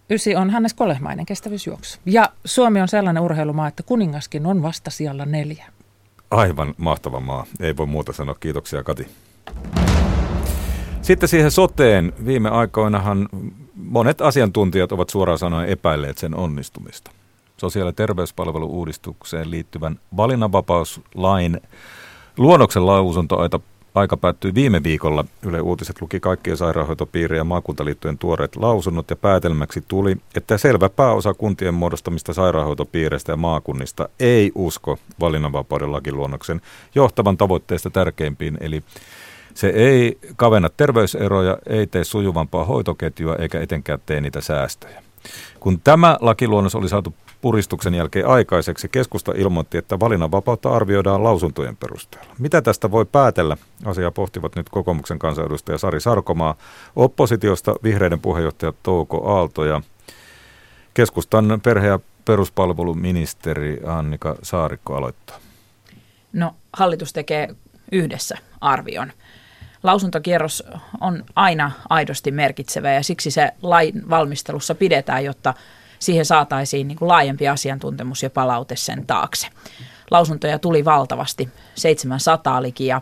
Ysi on Hannes Kolehmainen kestävyysjuoksu. Ja Suomi on sellainen urheilumaa, että kuningaskin on vasta siellä neljä.
Aivan mahtava maa. Ei voi muuta sanoa. Kiitoksia Kati. Sitten siihen soteen. Viime aikoinahan monet asiantuntijat ovat suoraan sanoen epäilleet sen onnistumista. Sosiaali- ja terveyspalvelu-uudistukseen liittyvän valinnanvapauslain luonnoksen lausuntoaita aika päättyi viime viikolla. Yle Uutiset luki kaikkien sairaanhoitopiirien ja maakuntaliittojen tuoreet lausunnot ja päätelmäksi tuli, että selvä pääosa kuntien muodostamista sairaanhoitopiireistä ja maakunnista ei usko valinnanvapauden lakiluonnoksen johtavan tavoitteista tärkeimpiin, eli se ei kavenna terveyseroja, ei tee sujuvampaa hoitoketjua eikä etenkään tee niitä säästöjä. Kun tämä lakiluonnos oli saatu puristuksen jälkeen aikaiseksi, keskusta ilmoitti, että valinnanvapautta arvioidaan lausuntojen perusteella. Mitä tästä voi päätellä? Asiaa pohtivat nyt kokoomuksen kansanedustaja Sari Sarkomaa, oppositiosta vihreiden puheenjohtaja Touko Aalto ja keskustan perhe- ja peruspalveluministeri Annika Saarikko aloittaa.
No hallitus tekee yhdessä arvion. Lausuntokierros on aina aidosti merkitsevä ja siksi se lain valmistelussa pidetään, jotta siihen saataisiin niin kuin laajempi asiantuntemus ja palaute sen taakse. Lausuntoja tuli valtavasti, 700 liki ja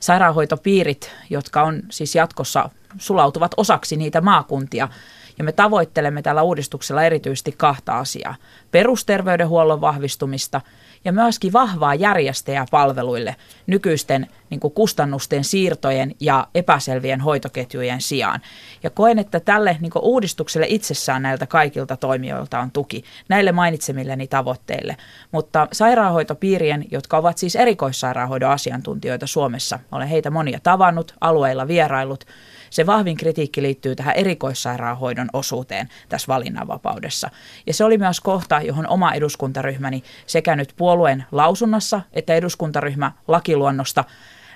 sairaanhoitopiirit, jotka on siis jatkossa sulautuvat osaksi niitä maakuntia, ja me tavoittelemme tällä uudistuksella erityisesti kahta asiaa. Perusterveydenhuollon vahvistumista ja myöskin vahvaa järjestäjää palveluille nykyisten niin kuin kustannusten siirtojen ja epäselvien hoitoketjujen sijaan. Ja koen, että tälle niin kuin uudistukselle itsessään näiltä kaikilta toimijoilta on tuki näille mainitsemilleni tavoitteille. Mutta sairaanhoitopiirien, jotka ovat siis erikoissairaanhoidon asiantuntijoita Suomessa, olen heitä monia tavannut, alueilla vierailut, se vahvin kritiikki liittyy tähän erikoissairaanhoidon osuuteen tässä valinnanvapaudessa. Ja se oli myös kohta, johon oma eduskuntaryhmäni sekä nyt puolueen lausunnassa että eduskuntaryhmä lakiluonnosta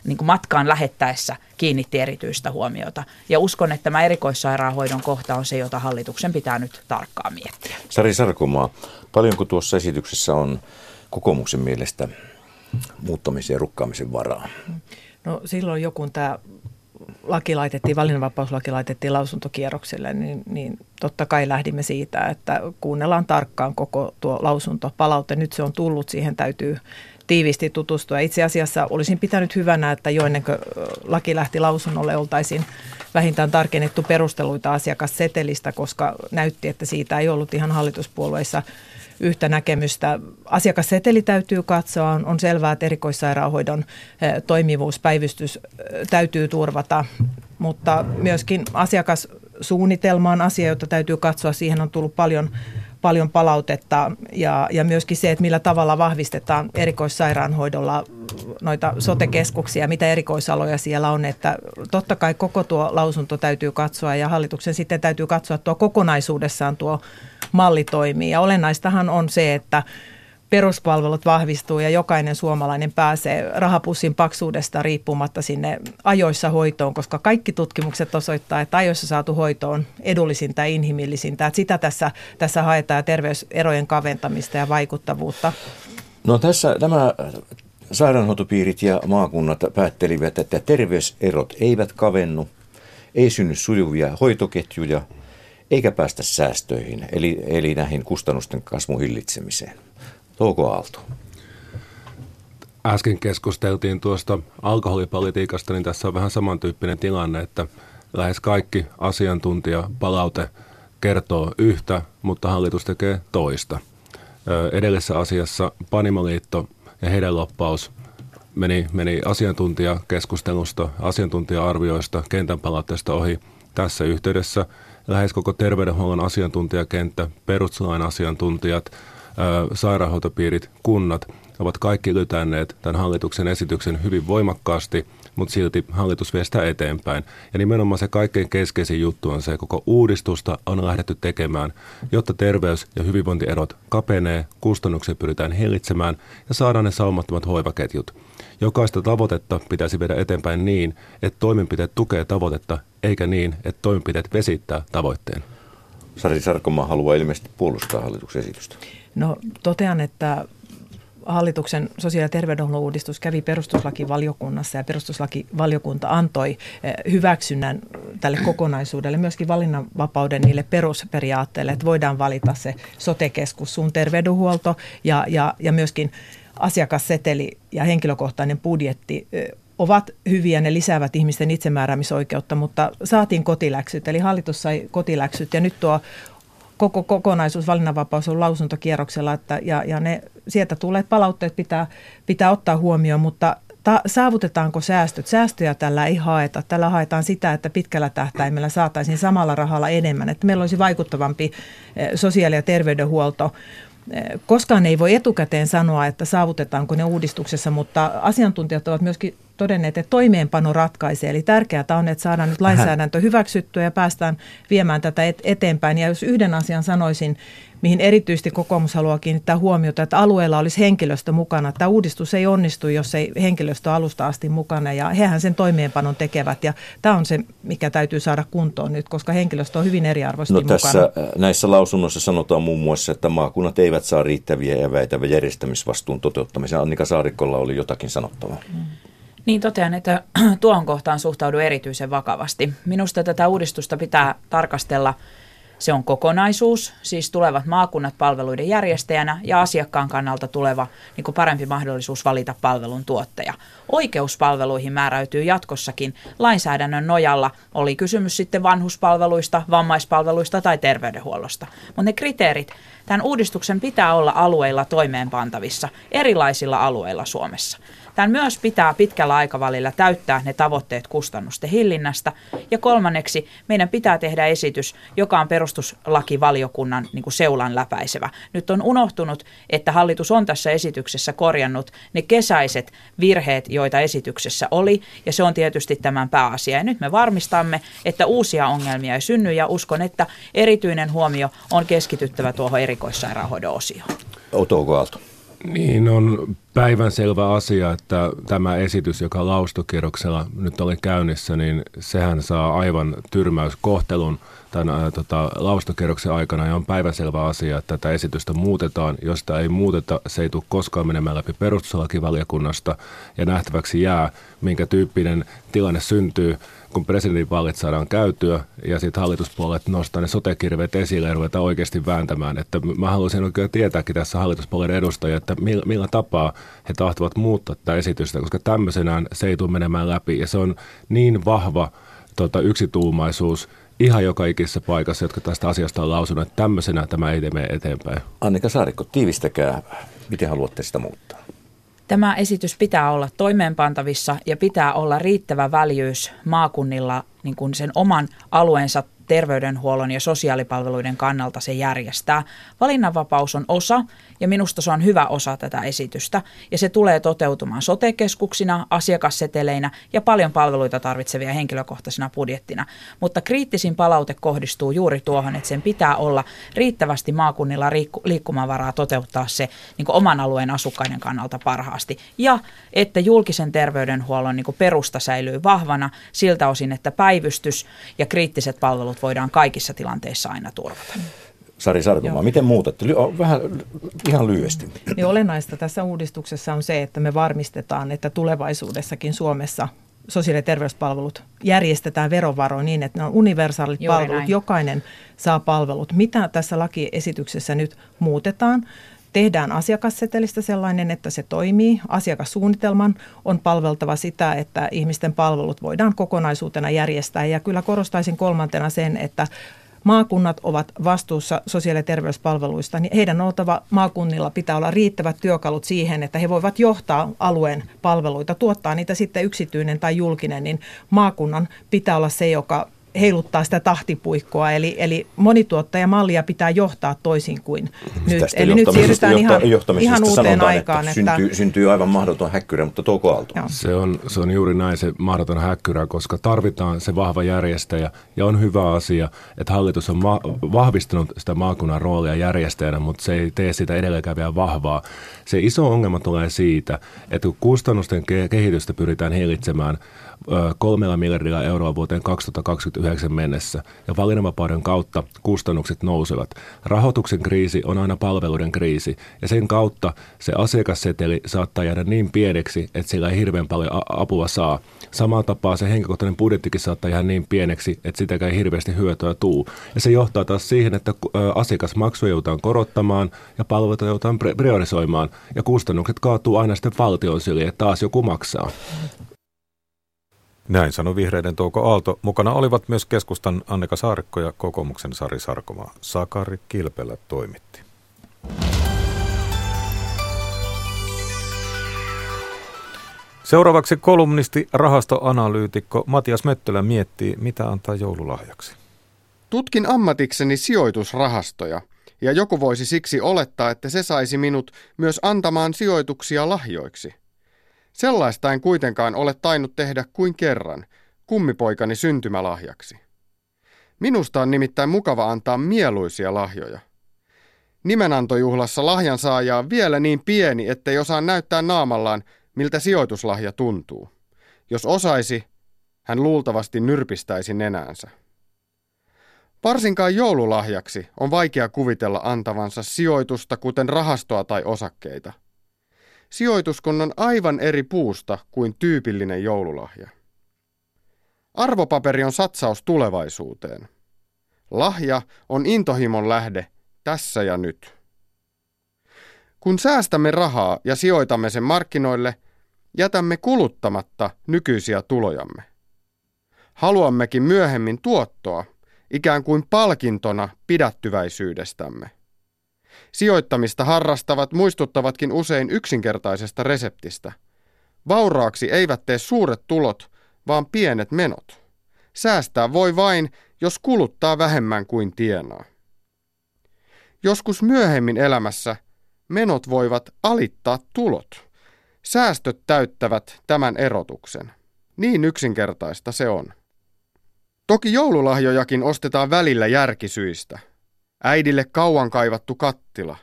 niin kuin matkaan lähettäessä kiinnitti erityistä huomiota. Ja uskon, että tämä erikoissairaanhoidon kohta on se, jota hallituksen pitää nyt tarkkaan miettiä.
Sari Sarkomaa, paljonko tuossa esityksessä on kokoomuksen mielestä muuttamisen ja rukkaamisen varaa?
No silloin joku tämä laki laitettiin, valinnanvapauslaki laitettiin lausuntokierrokselle, niin, niin totta kai lähdimme siitä, että kuunnellaan tarkkaan koko tuo lausuntopalaute. Nyt se on tullut, siihen täytyy tiiviisti tutustua. Itse asiassa olisin pitänyt hyvänä, että jo ennen kuin laki lähti lausunnolle, oltaisiin vähintään tarkennettu perusteluita asiakassetelistä, koska näytti, että siitä ei ollut ihan hallituspuolueissa yhtä näkemystä. Asiakasseteli täytyy katsoa. On, on selvää, että erikoissairaanhoidon toimivuus, päivystys täytyy turvata, mutta myöskin asiakassuunnitelma on asia, jota täytyy katsoa. Siihen on tullut paljon paljon palautetta ja, ja myöskin se, että millä tavalla vahvistetaan erikoissairaanhoidolla noita sotekeskuksia, mitä erikoisaloja siellä on, että totta kai koko tuo lausunto täytyy katsoa ja hallituksen sitten täytyy katsoa tuo kokonaisuudessaan tuo malli toimii. Ja olennaistahan on se, että peruspalvelut vahvistuu ja jokainen suomalainen pääsee rahapussin paksuudesta riippumatta sinne ajoissa hoitoon, koska kaikki tutkimukset osoittaa, että ajoissa saatu hoito on edullisinta ja inhimillisintä. Että sitä tässä, tässä haetaan terveyserojen kaventamista ja vaikuttavuutta.
No tässä nämä sairaanhoitopiirit ja maakunnat päättelivät, että terveyserot eivät kavennu, ei synny sujuvia hoitoketjuja eikä päästä säästöihin, eli, eli näihin kustannusten kasvun hillitsemiseen. Touko Aalto.
Äsken keskusteltiin tuosta alkoholipolitiikasta, niin tässä on vähän samantyyppinen tilanne, että lähes kaikki asiantuntijapalaute kertoo yhtä, mutta hallitus tekee toista. Edellisessä asiassa Panimoliitto ja heidän loppaus meni, meni asiantuntijakeskustelusta, asiantuntija-arvioista, kentän palautteesta ohi. Tässä yhteydessä lähes koko terveydenhuollon asiantuntijakenttä, perustuslain asiantuntijat – sairaanhoitopiirit, kunnat ovat kaikki lytänneet tämän hallituksen esityksen hyvin voimakkaasti, mutta silti hallitus vie sitä eteenpäin. Ja nimenomaan se kaikkein keskeisin juttu on se, että koko uudistusta on lähdetty tekemään, jotta terveys- ja hyvinvointierot kapenee, kustannuksia pyritään hillitsemään ja saadaan ne saumattomat hoivaketjut. Jokaista tavoitetta pitäisi viedä eteenpäin niin, että toimenpiteet tukee tavoitetta, eikä niin, että toimenpiteet vesittää tavoitteen.
Sari Sarkomaa haluaa ilmeisesti puolustaa hallituksen esitystä.
No totean, että hallituksen sosiaali- ja terveydenhuollon uudistus kävi perustuslakivaliokunnassa ja perustuslakivaliokunta antoi eh, hyväksynnän tälle kokonaisuudelle, myöskin valinnanvapauden niille perusperiaatteille, että voidaan valita se sote-keskus, suun terveydenhuolto ja, ja, ja myöskin asiakasseteli ja henkilökohtainen budjetti ovat hyviä, ne lisäävät ihmisten itsemääräämisoikeutta, mutta saatiin kotiläksyt, eli hallitus sai kotiläksyt ja nyt tuo koko kokonaisuus, valinnanvapaus on lausuntokierroksella, että, ja, ja ne sieltä tulleet palautteet pitää, pitää ottaa huomioon, mutta ta- saavutetaanko säästöt. Säästöjä tällä ei haeta. Tällä haetaan sitä, että pitkällä tähtäimellä saataisiin samalla rahalla enemmän, että meillä olisi vaikuttavampi sosiaali- ja terveydenhuolto. Eh, koskaan ei voi etukäteen sanoa, että saavutetaanko ne uudistuksessa, mutta asiantuntijat ovat myöskin todenneet, että toimeenpano ratkaisee. Eli tärkeää on, että saadaan nyt lainsäädäntö hyväksyttyä ja päästään viemään tätä eteenpäin. Ja jos yhden asian sanoisin, mihin erityisesti kokoomus haluaa kiinnittää huomiota, että alueella olisi henkilöstö mukana. Tämä uudistus ei onnistu, jos ei henkilöstö alusta asti mukana ja hehän sen toimeenpanon tekevät ja tämä on se, mikä täytyy saada kuntoon nyt, koska henkilöstö on hyvin eriarvoisesti
no, tässä,
mukana.
Äh, näissä lausunnoissa sanotaan muun muassa, että maakunnat eivät saa riittäviä eväitä järjestämisvastuun toteuttamiseen. Annika Saarikolla oli jotakin sanottavaa. Mm.
Niin totean, että tuohon kohtaan suhtaudu erityisen vakavasti. Minusta tätä uudistusta pitää tarkastella se on kokonaisuus, siis tulevat maakunnat palveluiden järjestäjänä ja asiakkaan kannalta tuleva niin kuin parempi mahdollisuus valita palvelun tuottaja. Oikeuspalveluihin määräytyy jatkossakin lainsäädännön nojalla, oli kysymys sitten vanhuspalveluista, vammaispalveluista tai terveydenhuollosta. Mutta ne kriteerit, tämän uudistuksen pitää olla alueilla toimeenpantavissa, erilaisilla alueilla Suomessa. Tämän myös pitää pitkällä aikavälillä täyttää ne tavoitteet kustannusten hillinnästä. Ja kolmanneksi meidän pitää tehdä esitys, joka on perustuslakivaliokunnan niin kuin seulan läpäisevä. Nyt on unohtunut, että hallitus on tässä esityksessä korjannut ne kesäiset virheet, joita esityksessä oli, ja se on tietysti tämän pääasia. Ja nyt me varmistamme, että uusia ongelmia ei synny, ja uskon, että erityinen huomio on keskityttävä tuohon erikoissairaanhoidon osioon.
Otto Aalto.
Niin on päivänselvä asia, että tämä esitys, joka laustokierroksella nyt oli käynnissä, niin sehän saa aivan tyrmäyskohtelun tämän ää, tota, laustokierroksen aikana. Ja on päivänselvä asia, että tätä esitystä muutetaan. Jos sitä ei muuteta, se ei tule koskaan menemään läpi perustuslakivaliokunnasta ja nähtäväksi jää, minkä tyyppinen tilanne syntyy kun presidentinvaalit saadaan käytyä ja sitten hallituspuolet nostaa ne sotekirveet esille ja ruvetaan oikeasti vääntämään. Että mä haluaisin oikein tietääkin tässä hallituspuolen edustajia, että millä, millä tapaa he tahtovat muuttaa tätä esitystä, koska tämmöisenään se ei tule menemään läpi ja se on niin vahva tota, yksituumaisuus ihan joka ikisessä paikassa, jotka tästä asiasta on lausunut, että tämmöisenä tämä ei mene eteenpäin.
Annika Saarikko, tiivistäkää, miten haluatte sitä muuttaa?
Tämä esitys pitää olla toimeenpantavissa ja pitää olla riittävä väljyys maakunnilla niin kuin sen oman alueensa terveydenhuollon ja sosiaalipalveluiden kannalta se järjestää. Valinnanvapaus on osa ja minusta se on hyvä osa tätä esitystä ja se tulee toteutumaan sotekeskuksina, asiakasseteleinä ja paljon palveluita tarvitsevia henkilökohtaisena budjettina. Mutta kriittisin palaute kohdistuu juuri tuohon, että sen pitää olla riittävästi maakunnilla liikkumavaraa toteuttaa se niin oman alueen asukkaiden kannalta parhaasti ja että julkisen terveydenhuollon niin perusta säilyy vahvana siltä osin, että päivystys ja kriittiset palvelut voidaan kaikissa tilanteissa aina turvata.
Sari Sarkomaa, miten muutatte? Vähän ihan lyhyesti.
Niin olennaista tässä uudistuksessa on se, että me varmistetaan, että tulevaisuudessakin Suomessa sosiaali- ja terveyspalvelut järjestetään verovaroin niin, että ne on universaalit Juuri palvelut, näin. jokainen saa palvelut. Mitä tässä lakiesityksessä nyt muutetaan? Tehdään asiakassetelistä sellainen, että se toimii. Asiakassuunnitelman on palveltava sitä, että ihmisten palvelut voidaan kokonaisuutena järjestää. Ja kyllä korostaisin kolmantena sen, että maakunnat ovat vastuussa sosiaali- ja terveyspalveluista, niin heidän oltava maakunnilla pitää olla riittävät työkalut siihen, että he voivat johtaa alueen palveluita, tuottaa niitä sitten yksityinen tai julkinen, niin maakunnan pitää olla se, joka heiluttaa sitä tahtipuikkoa, eli, eli monituottajamallia pitää johtaa toisin kuin nyt.
Tästä eli nyt siirrytään ihan, ihan uuteen sanotaan, aikaan. Että syntyy, että... syntyy aivan mahdoton häkkyrä, mutta Touko Aalto.
Se on, se on juuri näin se mahdoton häkkyrä, koska tarvitaan se vahva järjestäjä ja on hyvä asia, että hallitus on ma- vahvistanut sitä maakunnan roolia järjestäjänä, mutta se ei tee sitä edelläkävijää vahvaa. Se iso ongelma tulee siitä, että kun kustannusten kehitystä pyritään hillitsemään, kolmella miljardilla euroa vuoteen 2029 mennessä ja valinnanvapauden kautta kustannukset nousevat. Rahoituksen kriisi on aina palveluiden kriisi ja sen kautta se asiakasseteli saattaa jäädä niin pieneksi, että sillä ei hirveän paljon apua saa. Samalla tapaa se henkilökohtainen budjettikin saattaa jäädä niin pieneksi, että sitä ei hirveästi hyötyä tuu. Ja se johtaa taas siihen, että asiakasmaksuja joudutaan korottamaan ja palveluita joudutaan priorisoimaan ja kustannukset kaatuu aina sitten valtion syliin, että taas joku maksaa.
Näin sanoi vihreiden Touko Aalto. Mukana olivat myös keskustan Annika Saarikko ja kokoomuksen Sari Sarkomaa. Sakari Kilpelä toimitti. Seuraavaksi kolumnisti, rahastoanalyytikko Matias Möttölä miettii, mitä antaa joululahjaksi.
Tutkin ammatikseni sijoitusrahastoja, ja joku voisi siksi olettaa, että se saisi minut myös antamaan sijoituksia lahjoiksi. Sellaista en kuitenkaan ole tainnut tehdä kuin kerran, kummipoikani syntymälahjaksi. Minusta on nimittäin mukava antaa mieluisia lahjoja. Nimenantojuhlassa lahjan saaja on vielä niin pieni, ettei osaa näyttää naamallaan, miltä sijoituslahja tuntuu. Jos osaisi, hän luultavasti nyrpistäisi nenäänsä. Varsinkaan joululahjaksi on vaikea kuvitella antavansa sijoitusta kuten rahastoa tai osakkeita. Sijoitus kun on aivan eri puusta kuin tyypillinen joululahja. Arvopaperi on satsaus tulevaisuuteen. Lahja on intohimon lähde tässä ja nyt. Kun säästämme rahaa ja sijoitamme sen markkinoille, jätämme kuluttamatta nykyisiä tulojamme. Haluammekin myöhemmin tuottoa, ikään kuin palkintona pidättyväisyydestämme. Sijoittamista harrastavat muistuttavatkin usein yksinkertaisesta reseptistä. Vauraaksi eivät tee suuret tulot, vaan pienet menot. Säästää voi vain, jos kuluttaa vähemmän kuin tienaa. Joskus myöhemmin elämässä menot voivat alittaa tulot. Säästöt täyttävät tämän erotuksen. Niin yksinkertaista se on. Toki joululahjojakin ostetaan välillä järkisyistä. Äidille kauan kaivattu kattila.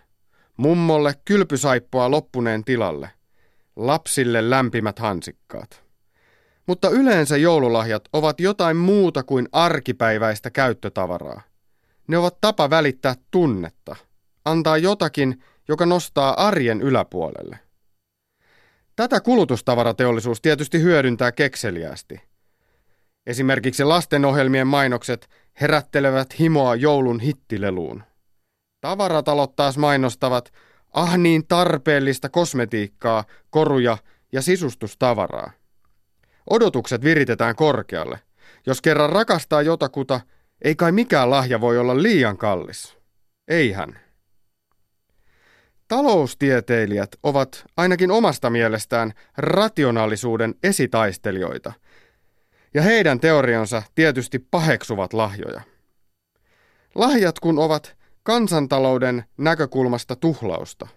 Mummolle kylpysaippoa loppuneen tilalle. Lapsille lämpimät hansikkaat. Mutta yleensä joululahjat ovat jotain muuta kuin arkipäiväistä käyttötavaraa. Ne ovat tapa välittää tunnetta, antaa jotakin, joka nostaa arjen yläpuolelle. Tätä kulutustavarateollisuus tietysti hyödyntää kekseliästi. Esimerkiksi lastenohjelmien mainokset herättelevät himoa joulun hittileluun. Tavaratalot taas mainostavat ah niin tarpeellista kosmetiikkaa, koruja ja sisustustavaraa. Odotukset viritetään korkealle. Jos kerran rakastaa jotakuta, ei kai mikään lahja voi olla liian kallis. Eihän. Taloustieteilijät ovat ainakin omasta mielestään rationaalisuuden esitaistelijoita, ja heidän teoriansa tietysti paheksuvat lahjoja. Lahjat kun ovat kansantalouden näkökulmasta tuhlausta,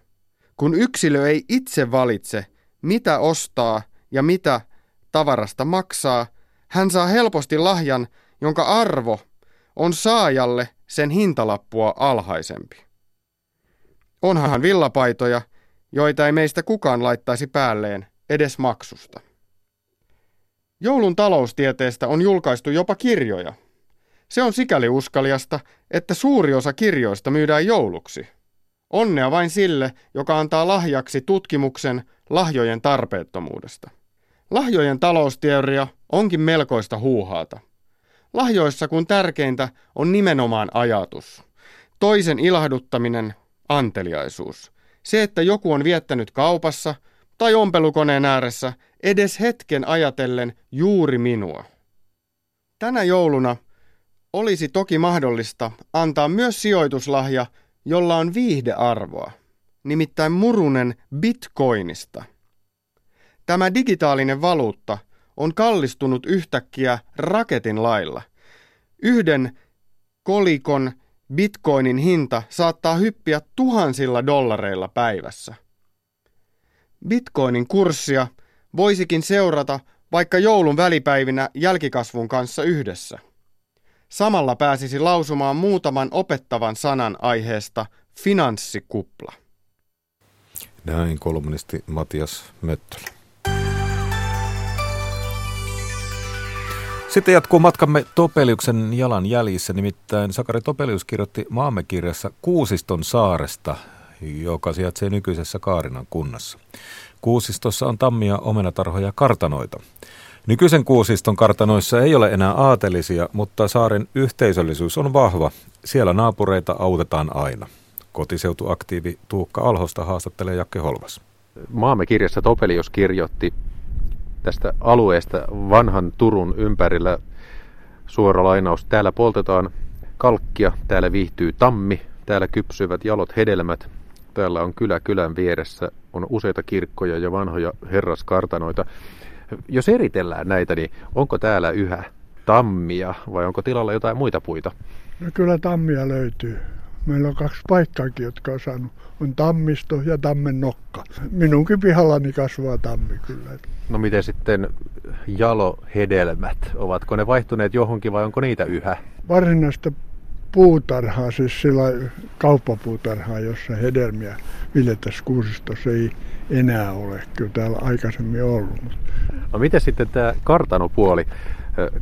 kun yksilö ei itse valitse, mitä ostaa ja mitä tavarasta maksaa, hän saa helposti lahjan, jonka arvo on saajalle sen hintalappua alhaisempi. Onhan villapaitoja, joita ei meistä kukaan laittaisi päälleen edes maksusta. Joulun taloustieteestä on julkaistu jopa kirjoja. Se on sikäli uskaliasta, että suuri osa kirjoista myydään jouluksi. Onnea vain sille, joka antaa lahjaksi tutkimuksen lahjojen tarpeettomuudesta. Lahjojen talousteoria onkin melkoista huuhaata. Lahjoissa kun tärkeintä on nimenomaan ajatus. Toisen ilahduttaminen, anteliaisuus. Se, että joku on viettänyt kaupassa tai ompelukoneen ääressä edes hetken ajatellen juuri minua. Tänä jouluna olisi toki mahdollista antaa myös sijoituslahja, jolla on viihdearvoa, nimittäin murunen bitcoinista. Tämä digitaalinen valuutta on kallistunut yhtäkkiä raketin lailla. Yhden kolikon bitcoinin hinta saattaa hyppiä tuhansilla dollareilla päivässä. Bitcoinin kurssia voisikin seurata vaikka joulun välipäivinä jälkikasvun kanssa yhdessä. Samalla pääsisi lausumaan muutaman opettavan sanan aiheesta finanssikupla.
Näin kolumnisti Matias Möttölä. Sitten jatkuu matkamme Topeliuksen jalan jäljissä, nimittäin Sakari Topelius kirjoitti maamme kirjassa Kuusiston saaresta, joka sijaitsee nykyisessä Kaarinan kunnassa. Kuusistossa on tammia, omenatarhoja ja kartanoita. Nykyisen Kuusiston kartanoissa ei ole enää aatelisia, mutta saaren yhteisöllisyys on vahva. Siellä naapureita autetaan aina. Kotiseutuaktiivi Tuukka Alhosta haastattelee Jakke Holvas.
Maamme kirjassa Topelius kirjoitti tästä alueesta vanhan Turun ympärillä suora lainaus. Täällä poltetaan kalkkia, täällä viihtyy tammi, täällä kypsyvät jalot hedelmät, täällä on kylä kylän vieressä, on useita kirkkoja ja vanhoja herraskartanoita. Jos eritellään näitä, niin onko täällä yhä tammia vai onko tilalla jotain muita puita?
No kyllä tammia löytyy. Meillä on kaksi paikkaakin, jotka on saanut. On tammisto ja tammen nokka. Minunkin pihallani kasvaa tammi kyllä.
No miten sitten jalohedelmät? Ovatko ne vaihtuneet johonkin vai onko niitä yhä?
Varsinaista puutarhaa, siis sillä kauppapuutarhaa, jossa hedelmiä viljettäisiin kuusistossa ei enää ole. Kyllä täällä aikaisemmin ollut.
No miten sitten tämä kartanopuoli?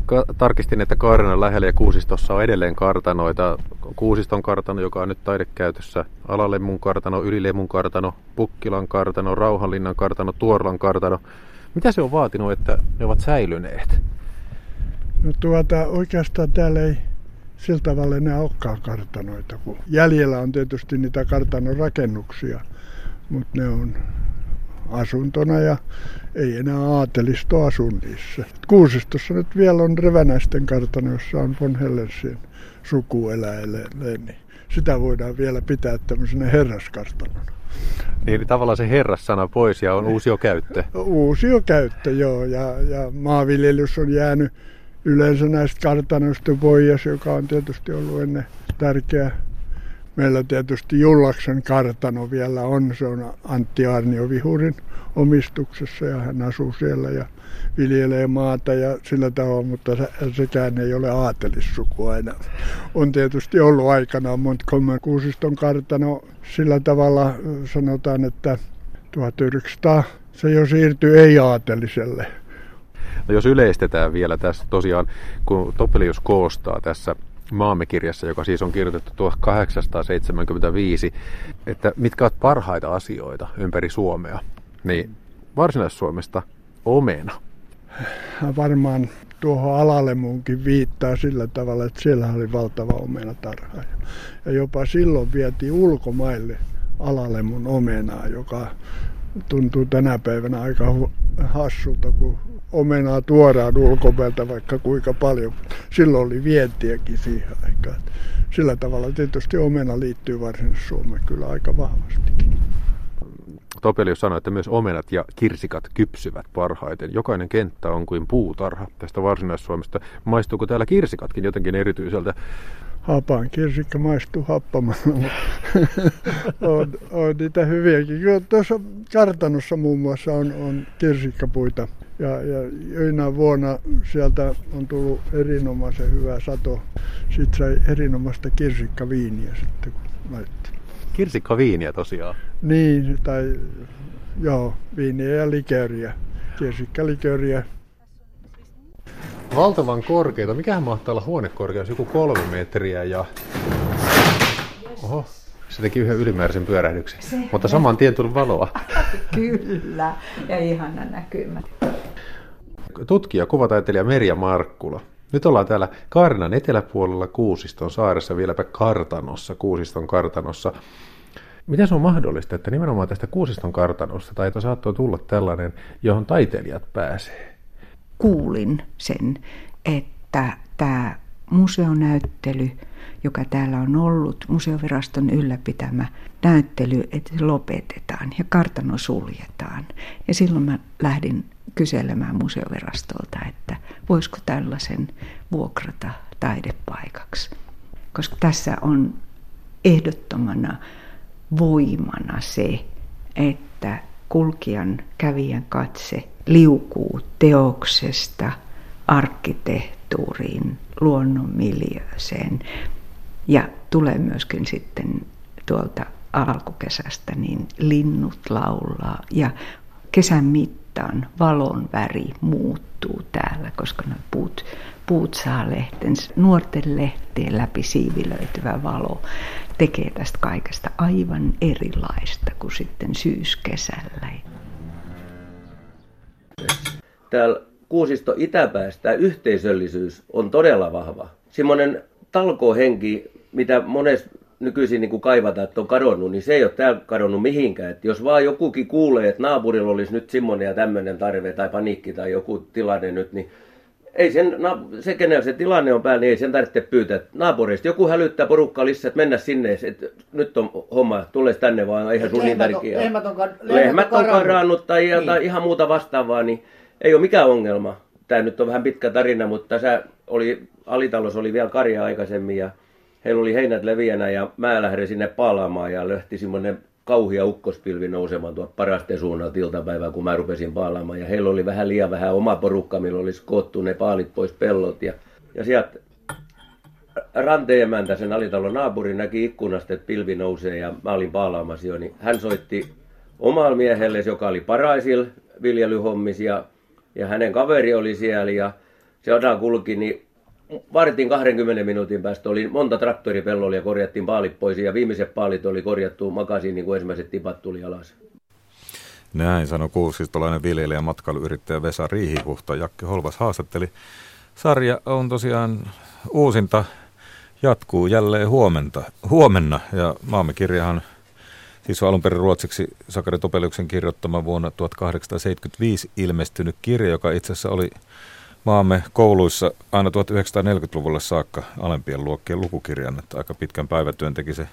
Ka- tarkistin, että Kaarinan lähellä ja Kuusistossa on edelleen kartanoita. Kuusiston kartano, joka on nyt taidekäytössä, Alalemmun kartano, Ylilemmun kartano, Pukkilan kartano, Rauhanlinnan kartano, Tuorlan kartano. Mitä se on vaatinut, että ne ovat säilyneet?
No tuota, oikeastaan täällä ei sillä tavalla enää olekaan kartanoita. Kun jäljellä on tietysti niitä kartanon rakennuksia, mutta ne on asuntona ja ei enää aatelisto asu niissä. Kuusistossa nyt vielä on Revänäisten kartano, jossa on von Hellensien suku niin sitä voidaan vielä pitää tämmöisenä herraskartanona.
Niin, eli tavallaan se herrassana pois ja on uusio käyttö.
Uusio käyttö, joo. Ja, ja maanviljelys on jäänyt yleensä näistä kartanoista pois, joka on tietysti ollut ennen tärkeä Meillä tietysti Jullaksen kartano vielä on, se on Antti Arnio Vihurin omistuksessa ja hän asuu siellä ja viljelee maata ja sillä tavalla, mutta sekään ei ole aatelissukua enää. On tietysti ollut aikanaan Montgomery Kuusiston kartano sillä tavalla sanotaan, että 1900 se jo siirtyi ei-aateliselle.
No jos yleistetään vielä tässä tosiaan, kun Topelius koostaa tässä maamme kirjassa, joka siis on kirjoitettu 1875, että mitkä ovat parhaita asioita ympäri Suomea, niin Varsinais-Suomesta omena.
Varmaan tuohon alalle muunkin viittaa sillä tavalla, että siellä oli valtava omenatarha. Ja jopa silloin vietiin ulkomaille alalle mun omenaa, joka tuntuu tänä päivänä aika hassulta, kun omenaa tuodaan ulkomailta vaikka kuinka paljon. Silloin oli vientiäkin siihen aikaan. Sillä tavalla tietysti omena liittyy Varsinais-Suomeen kyllä aika vahvasti.
Topelius sanoi, että myös omenat ja kirsikat kypsyvät parhaiten. Jokainen kenttä on kuin puutarha tästä Varsinais-Suomesta. Maistuuko täällä kirsikatkin jotenkin erityiseltä?
Hapan kirsikka maistuu happamalla, on, on, niitä hyviäkin. Tuossa kartanossa muun muassa on, on kirsikkapuita ja, ja joina vuonna sieltä on tullut erinomaisen hyvä sato. Sitten sai erinomaista kirsikkaviiniä sitten, kun laittoi.
Kirsikkaviiniä tosiaan?
Niin, tai joo, viiniä ja liköriä. Kirsikkaliköriä.
Valtavan korkeita. Mikähän mahtaa olla huonekorkeus? Joku kolme metriä ja... Oho, se teki yhden ylimääräisen pyörähdyksen. Se Mutta saman tien tuli valoa.
Kyllä, ja ihana näkymä.
Tutkija, kuvataiteilija Merja Markkula. Nyt ollaan täällä Kaarinan eteläpuolella Kuusiston saaressa, vieläpä kartanossa, Kuusiston kartanossa. Miten se on mahdollista, että nimenomaan tästä Kuusiston kartanosta tai saattoi tulla tällainen, johon taiteilijat pääsee?
Kuulin sen, että tämä museonäyttely, joka täällä on ollut, museoviraston ylläpitämä näyttely, että se lopetetaan ja kartano suljetaan. Ja silloin mä lähdin kyselemään museovirastolta, että voisiko tällaisen vuokrata taidepaikaksi. Koska tässä on ehdottomana voimana se, että kulkijan kävijän katse liukuu teoksesta arkkitehtuuriin, luonnonmiljööseen ja tulee myöskin sitten tuolta alkukesästä, niin linnut laulaa ja kesän mittaan valon väri muuttuu täällä, koska ne puut, puut saa lehtensä. Nuorten lehtien läpi siivilöityvä valo tekee tästä kaikesta aivan erilaista kuin sitten syyskesällä.
Täällä Kuusisto itäpäästä yhteisöllisyys on todella vahva. Semmoinen talkohenki, mitä monessa nykyisin niin kuin kaivataan, että on kadonnut, niin se ei ole täällä kadonnut mihinkään. Että jos vaan jokukin kuulee, että naapurilla olisi nyt semmoinen ja tämmöinen tarve tai paniikki tai joku tilanne nyt, niin ei sen, se kenellä se tilanne on päällä, niin ei sen tarvitse pyytää naapurista. Joku hälyttää porukkaa lisää, että mennä sinne, että nyt on homma, tulee tänne vaan, ihan sun niin tärkeää.
Lehmät on,
lehmät on, lehmät on karannut tai, niin. tai ihan muuta vastaavaa, niin ei ole mikään ongelma. Tämä nyt on vähän pitkä tarina, mutta tässä oli, alitalous oli vielä karja aikaisemmin ja heillä oli heinät leviänä ja mä lähdin sinne paalaamaan ja löhti semmoinen kauhia ukkospilvi nousemaan tuolta parasteen suunnalta iltapäivää, kun mä rupesin paalaamaan. Ja heillä oli vähän liian vähän oma porukka, millä olisi koottu ne paalit pois pellot. Ja, ja sieltä ranteemäntä, sen alitalon naapuri, näki ikkunasta, että pilvi nousee ja mä olin paalaamassa jo, niin hän soitti omalle miehelle, joka oli paraisil viljelyhommis ja, ja hänen kaveri oli siellä ja se odan kulki, niin vartin 20 minuutin päästä oli monta traktoripellolla ja korjattiin paalit pois ja viimeiset paalit oli korjattu makasiin niin kuin ensimmäiset tipat tuli alas.
Näin sanoi kuusistolainen viljelijä matkailuyrittäjä Vesa Riihihuhta. Jakke Holvas haastatteli. Sarja on tosiaan uusinta, jatkuu jälleen huomenta, huomenna ja maamme kirjahan siis on alun perin ruotsiksi Sakari Topeliuksen kirjoittama vuonna 1875 ilmestynyt kirja, joka itse asiassa oli maamme kouluissa aina 1940-luvulle saakka alempien luokkien lukukirjan, että aika pitkän päivätyön teki se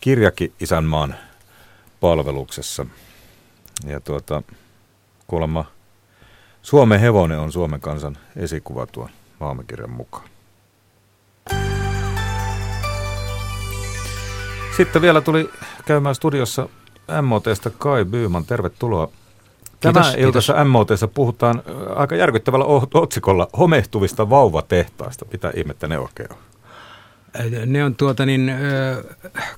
kirjakin isänmaan palveluksessa. Ja tuota, kuulemma Suomen hevonen on Suomen kansan esikuva tuon maamekirjan mukaan. Sitten vielä tuli käymään studiossa MOTsta Kai Byyman. Tervetuloa Tämä kiitos, iltassa kiitos. MOTssa puhutaan aika järkyttävällä otsikolla homehtuvista vauvatehtaista. Mitä ihmettä ne oikein on?
Ne on tuota niin,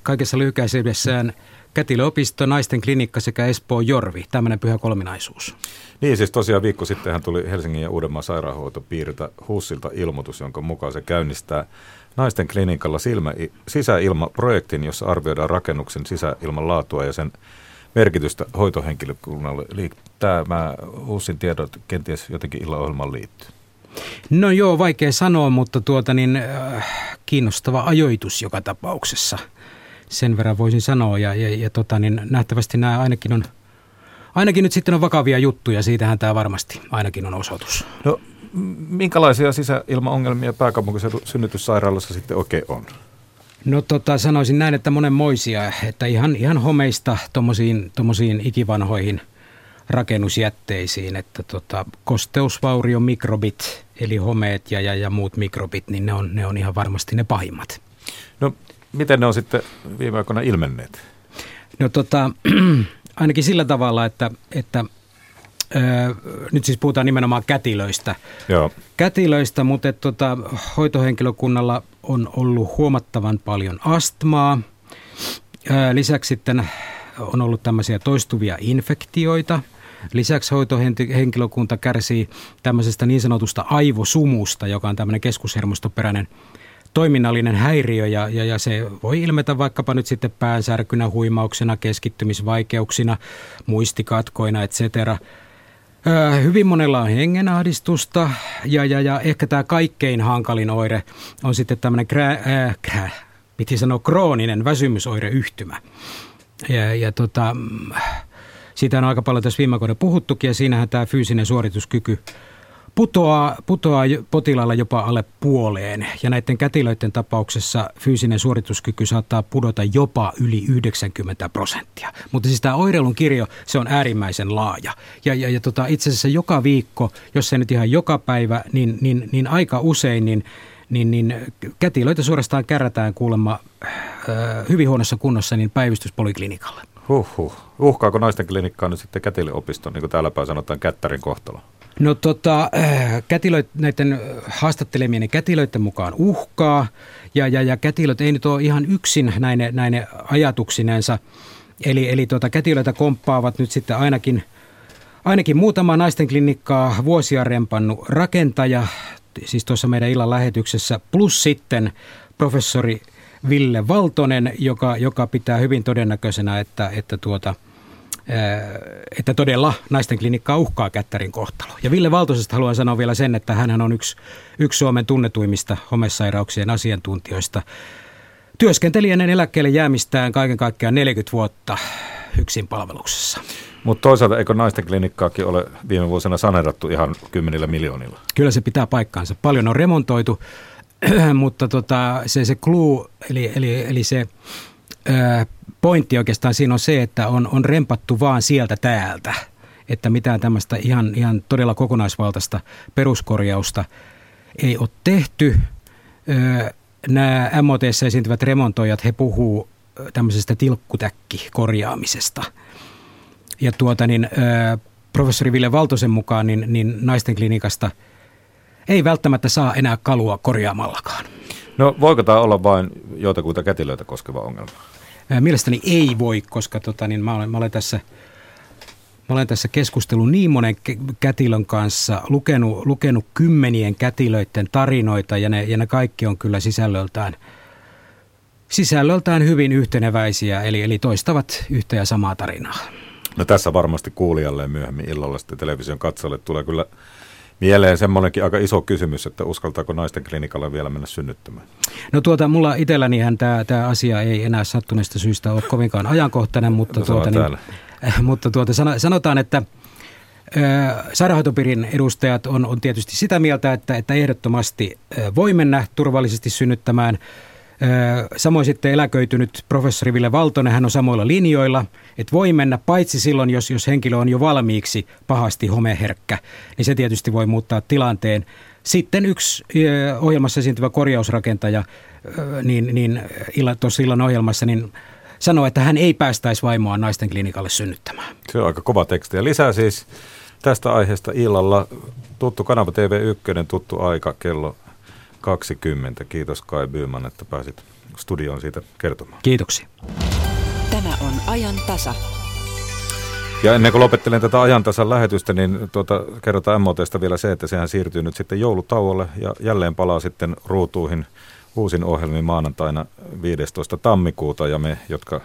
kaikessa lyhykäisyydessään Kätilöopisto, Naisten klinikka sekä Espoo Jorvi, tämmöinen pyhä kolminaisuus.
Niin siis tosiaan viikko sittenhän tuli Helsingin ja Uudenmaan sairaanhoitopiiriltä HUSilta ilmoitus, jonka mukaan se käynnistää Naisten klinikalla silmä, sisäilmaprojektin, jossa arvioidaan rakennuksen sisäilman laatua ja sen merkitystä hoitohenkilökunnalle. Tämä uusin tiedot kenties jotenkin illaohjelmaan liittyy.
No joo, vaikea sanoa, mutta tuota niin, äh, kiinnostava ajoitus joka tapauksessa. Sen verran voisin sanoa ja, ja, ja tota niin, nähtävästi nämä ainakin on, ainakin nyt sitten on vakavia juttuja, siitähän tämä varmasti ainakin on osoitus.
No minkälaisia sisäilmaongelmia pääkaupunkiseudun synnytyssairaalassa sitten oikein on?
No tota, sanoisin näin, että monenmoisia, että ihan, ihan homeista tuommoisiin ikivanhoihin rakennusjätteisiin, että tota, kosteusvaurion mikrobit, eli homeet ja, ja, ja muut mikrobit, niin ne on, ne on ihan varmasti ne pahimmat.
No miten ne on sitten viime aikoina ilmenneet?
No tota, ainakin sillä tavalla, että, että Öö, nyt siis puhutaan nimenomaan kätilöistä.
Joo.
Kätilöistä, mutta et, tota, hoitohenkilökunnalla on ollut huomattavan paljon astmaa. Lisäksi sitten on ollut tämmöisiä toistuvia infektioita. Lisäksi hoitohenkilökunta kärsii tämmöisestä niin sanotusta aivosumusta, joka on tämmöinen keskushermostoperäinen toiminnallinen häiriö ja, ja, ja se voi ilmetä vaikkapa nyt sitten päänsärkynä, huimauksena, keskittymisvaikeuksina, muistikatkoina, etc. Hyvin monella on hengenahdistusta ja, ja, ja ehkä tämä kaikkein hankalin oire on sitten tämmöinen krä, äh, krä, piti sanoa krooninen väsymysoireyhtymä. Ja, ja tota, siitä on aika paljon tässä viime vuonna puhuttukin ja siinähän tämä fyysinen suorituskyky putoaa, putoaa potilaalla jopa alle puoleen. Ja näiden kätilöiden tapauksessa fyysinen suorituskyky saattaa pudota jopa yli 90 prosenttia. Mutta siis tämä oireilun kirjo, se on äärimmäisen laaja. Ja, ja, ja tota, itse asiassa joka viikko, jos se nyt ihan joka päivä, niin, niin, niin aika usein, niin niin, niin kätilöitä suorastaan kärrätään kuulemma äh, hyvin huonossa kunnossa niin päivystyspoliklinikalle.
Huhhuh. Uhkaako naisten klinikkaa nyt sitten kätilöopiston, niin kuin täällä sanotaan, kättärin kohtalo?
No tota, äh, kätilöit, näiden haastattelemien kätilöiden mukaan uhkaa, ja, ja, ja kätilöt ei nyt ole ihan yksin näine, näine ajatuksinensa. Eli, eli tota, kätilöitä komppaavat nyt sitten ainakin, ainakin muutama naisten klinikkaa vuosia rempannut rakentaja, siis tuossa meidän illan lähetyksessä, plus sitten professori Ville Valtonen, joka, joka pitää hyvin todennäköisenä, että, että tuota – että todella naisten klinikkaa uhkaa Kättärin kohtalo. Ja Ville Valtosesta haluan sanoa vielä sen, että hän on yksi, yksi Suomen tunnetuimmista homesairauksien asiantuntijoista. Työskenteli ennen eläkkeelle jäämistään kaiken kaikkiaan 40 vuotta yksin palveluksessa.
Mutta toisaalta eikö naisten klinikkaakin ole viime vuosina saneerattu ihan kymmenillä miljoonilla?
Kyllä se pitää paikkaansa. Paljon on remontoitu, mutta tota, se, se clue, eli, eli, eli se pointti oikeastaan siinä on se, että on, on rempattu vaan sieltä täältä. että mitään tämmöistä ihan, ihan todella kokonaisvaltaista peruskorjausta ei ole tehty. Nämä MOT esiintyvät remontoijat, he puhuu tämmöisestä tilkkutäkki-korjaamisesta. Ja tuota niin, professori Ville Valtosen mukaan niin, niin naisten klinikasta ei välttämättä saa enää kalua korjaamallakaan.
No voiko tämä olla vain joitakuita kätilöitä koskeva ongelma?
Mielestäni ei voi, koska tota, niin mä, olen, mä olen tässä – Mä olen tässä keskustellut niin monen kätilön kanssa, lukenut, lukenut kymmenien kätilöiden tarinoita ja ne, ja ne kaikki on kyllä sisällöltään, sisällöltään hyvin yhteneväisiä, eli, eli toistavat yhtä ja samaa tarinaa.
No tässä varmasti kuulijalle myöhemmin illalla sitten television katsojalle tulee kyllä mieleen semmoinenkin aika iso kysymys, että uskaltaako naisten klinikalla vielä mennä synnyttämään?
No tuota, mulla itsellänihän tämä, tämä asia ei enää sattuneesta syystä ole kovinkaan ajankohtainen, mutta, no, tuota, niin, mutta tuota, sanotaan, että Sairaanhoitopiirin edustajat on, on tietysti sitä mieltä, että, että ehdottomasti voi mennä turvallisesti synnyttämään. Samoin sitten eläköitynyt professori Ville Valtonen, hän on samoilla linjoilla, että voi mennä paitsi silloin, jos, jos henkilö on jo valmiiksi pahasti homeherkkä, niin se tietysti voi muuttaa tilanteen. Sitten yksi ohjelmassa esiintyvä korjausrakentaja, niin, niin tuossa illan ohjelmassa, niin sanoi, että hän ei päästäisi vaimoa naisten klinikalle synnyttämään.
Se on aika kova teksti. Ja lisää siis tästä aiheesta illalla tuttu kanava TV1, tuttu aika kello 20. Kiitos Kai Byyman, että pääsit studioon siitä kertomaan.
Kiitoksia.
Tämä on ajan tasa.
Ja ennen kuin lopettelen tätä ajantasan lähetystä, niin tuota, kerrotaan MOTsta vielä se, että sehän siirtyy nyt sitten joulutauolle ja jälleen palaa sitten ruutuihin – uusin ohjelmi maanantaina 15. tammikuuta ja me, jotka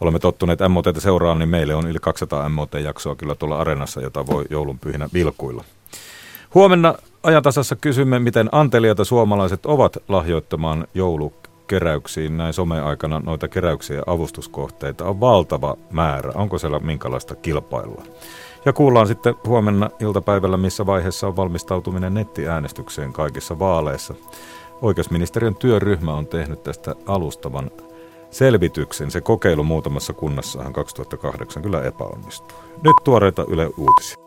olemme tottuneet MOTtä seuraan, niin meille on yli 200 MOT-jaksoa kyllä tuolla arenassa, jota voi joulunpyhinä vilkuilla. Huomenna ajantasassa kysymme, miten antelijoita suomalaiset ovat lahjoittamaan joulukeräyksiin. Näin someaikana noita keräyksiä ja avustuskohteita on valtava määrä. Onko siellä minkälaista kilpailua? Ja kuullaan sitten huomenna iltapäivällä, missä vaiheessa on valmistautuminen nettiäänestykseen kaikissa vaaleissa. Oikeusministeriön työryhmä on tehnyt tästä alustavan selvityksen. Se kokeilu muutamassa kunnassahan 2008 kyllä epäonnistui. Nyt tuoreita Yle Uutisia.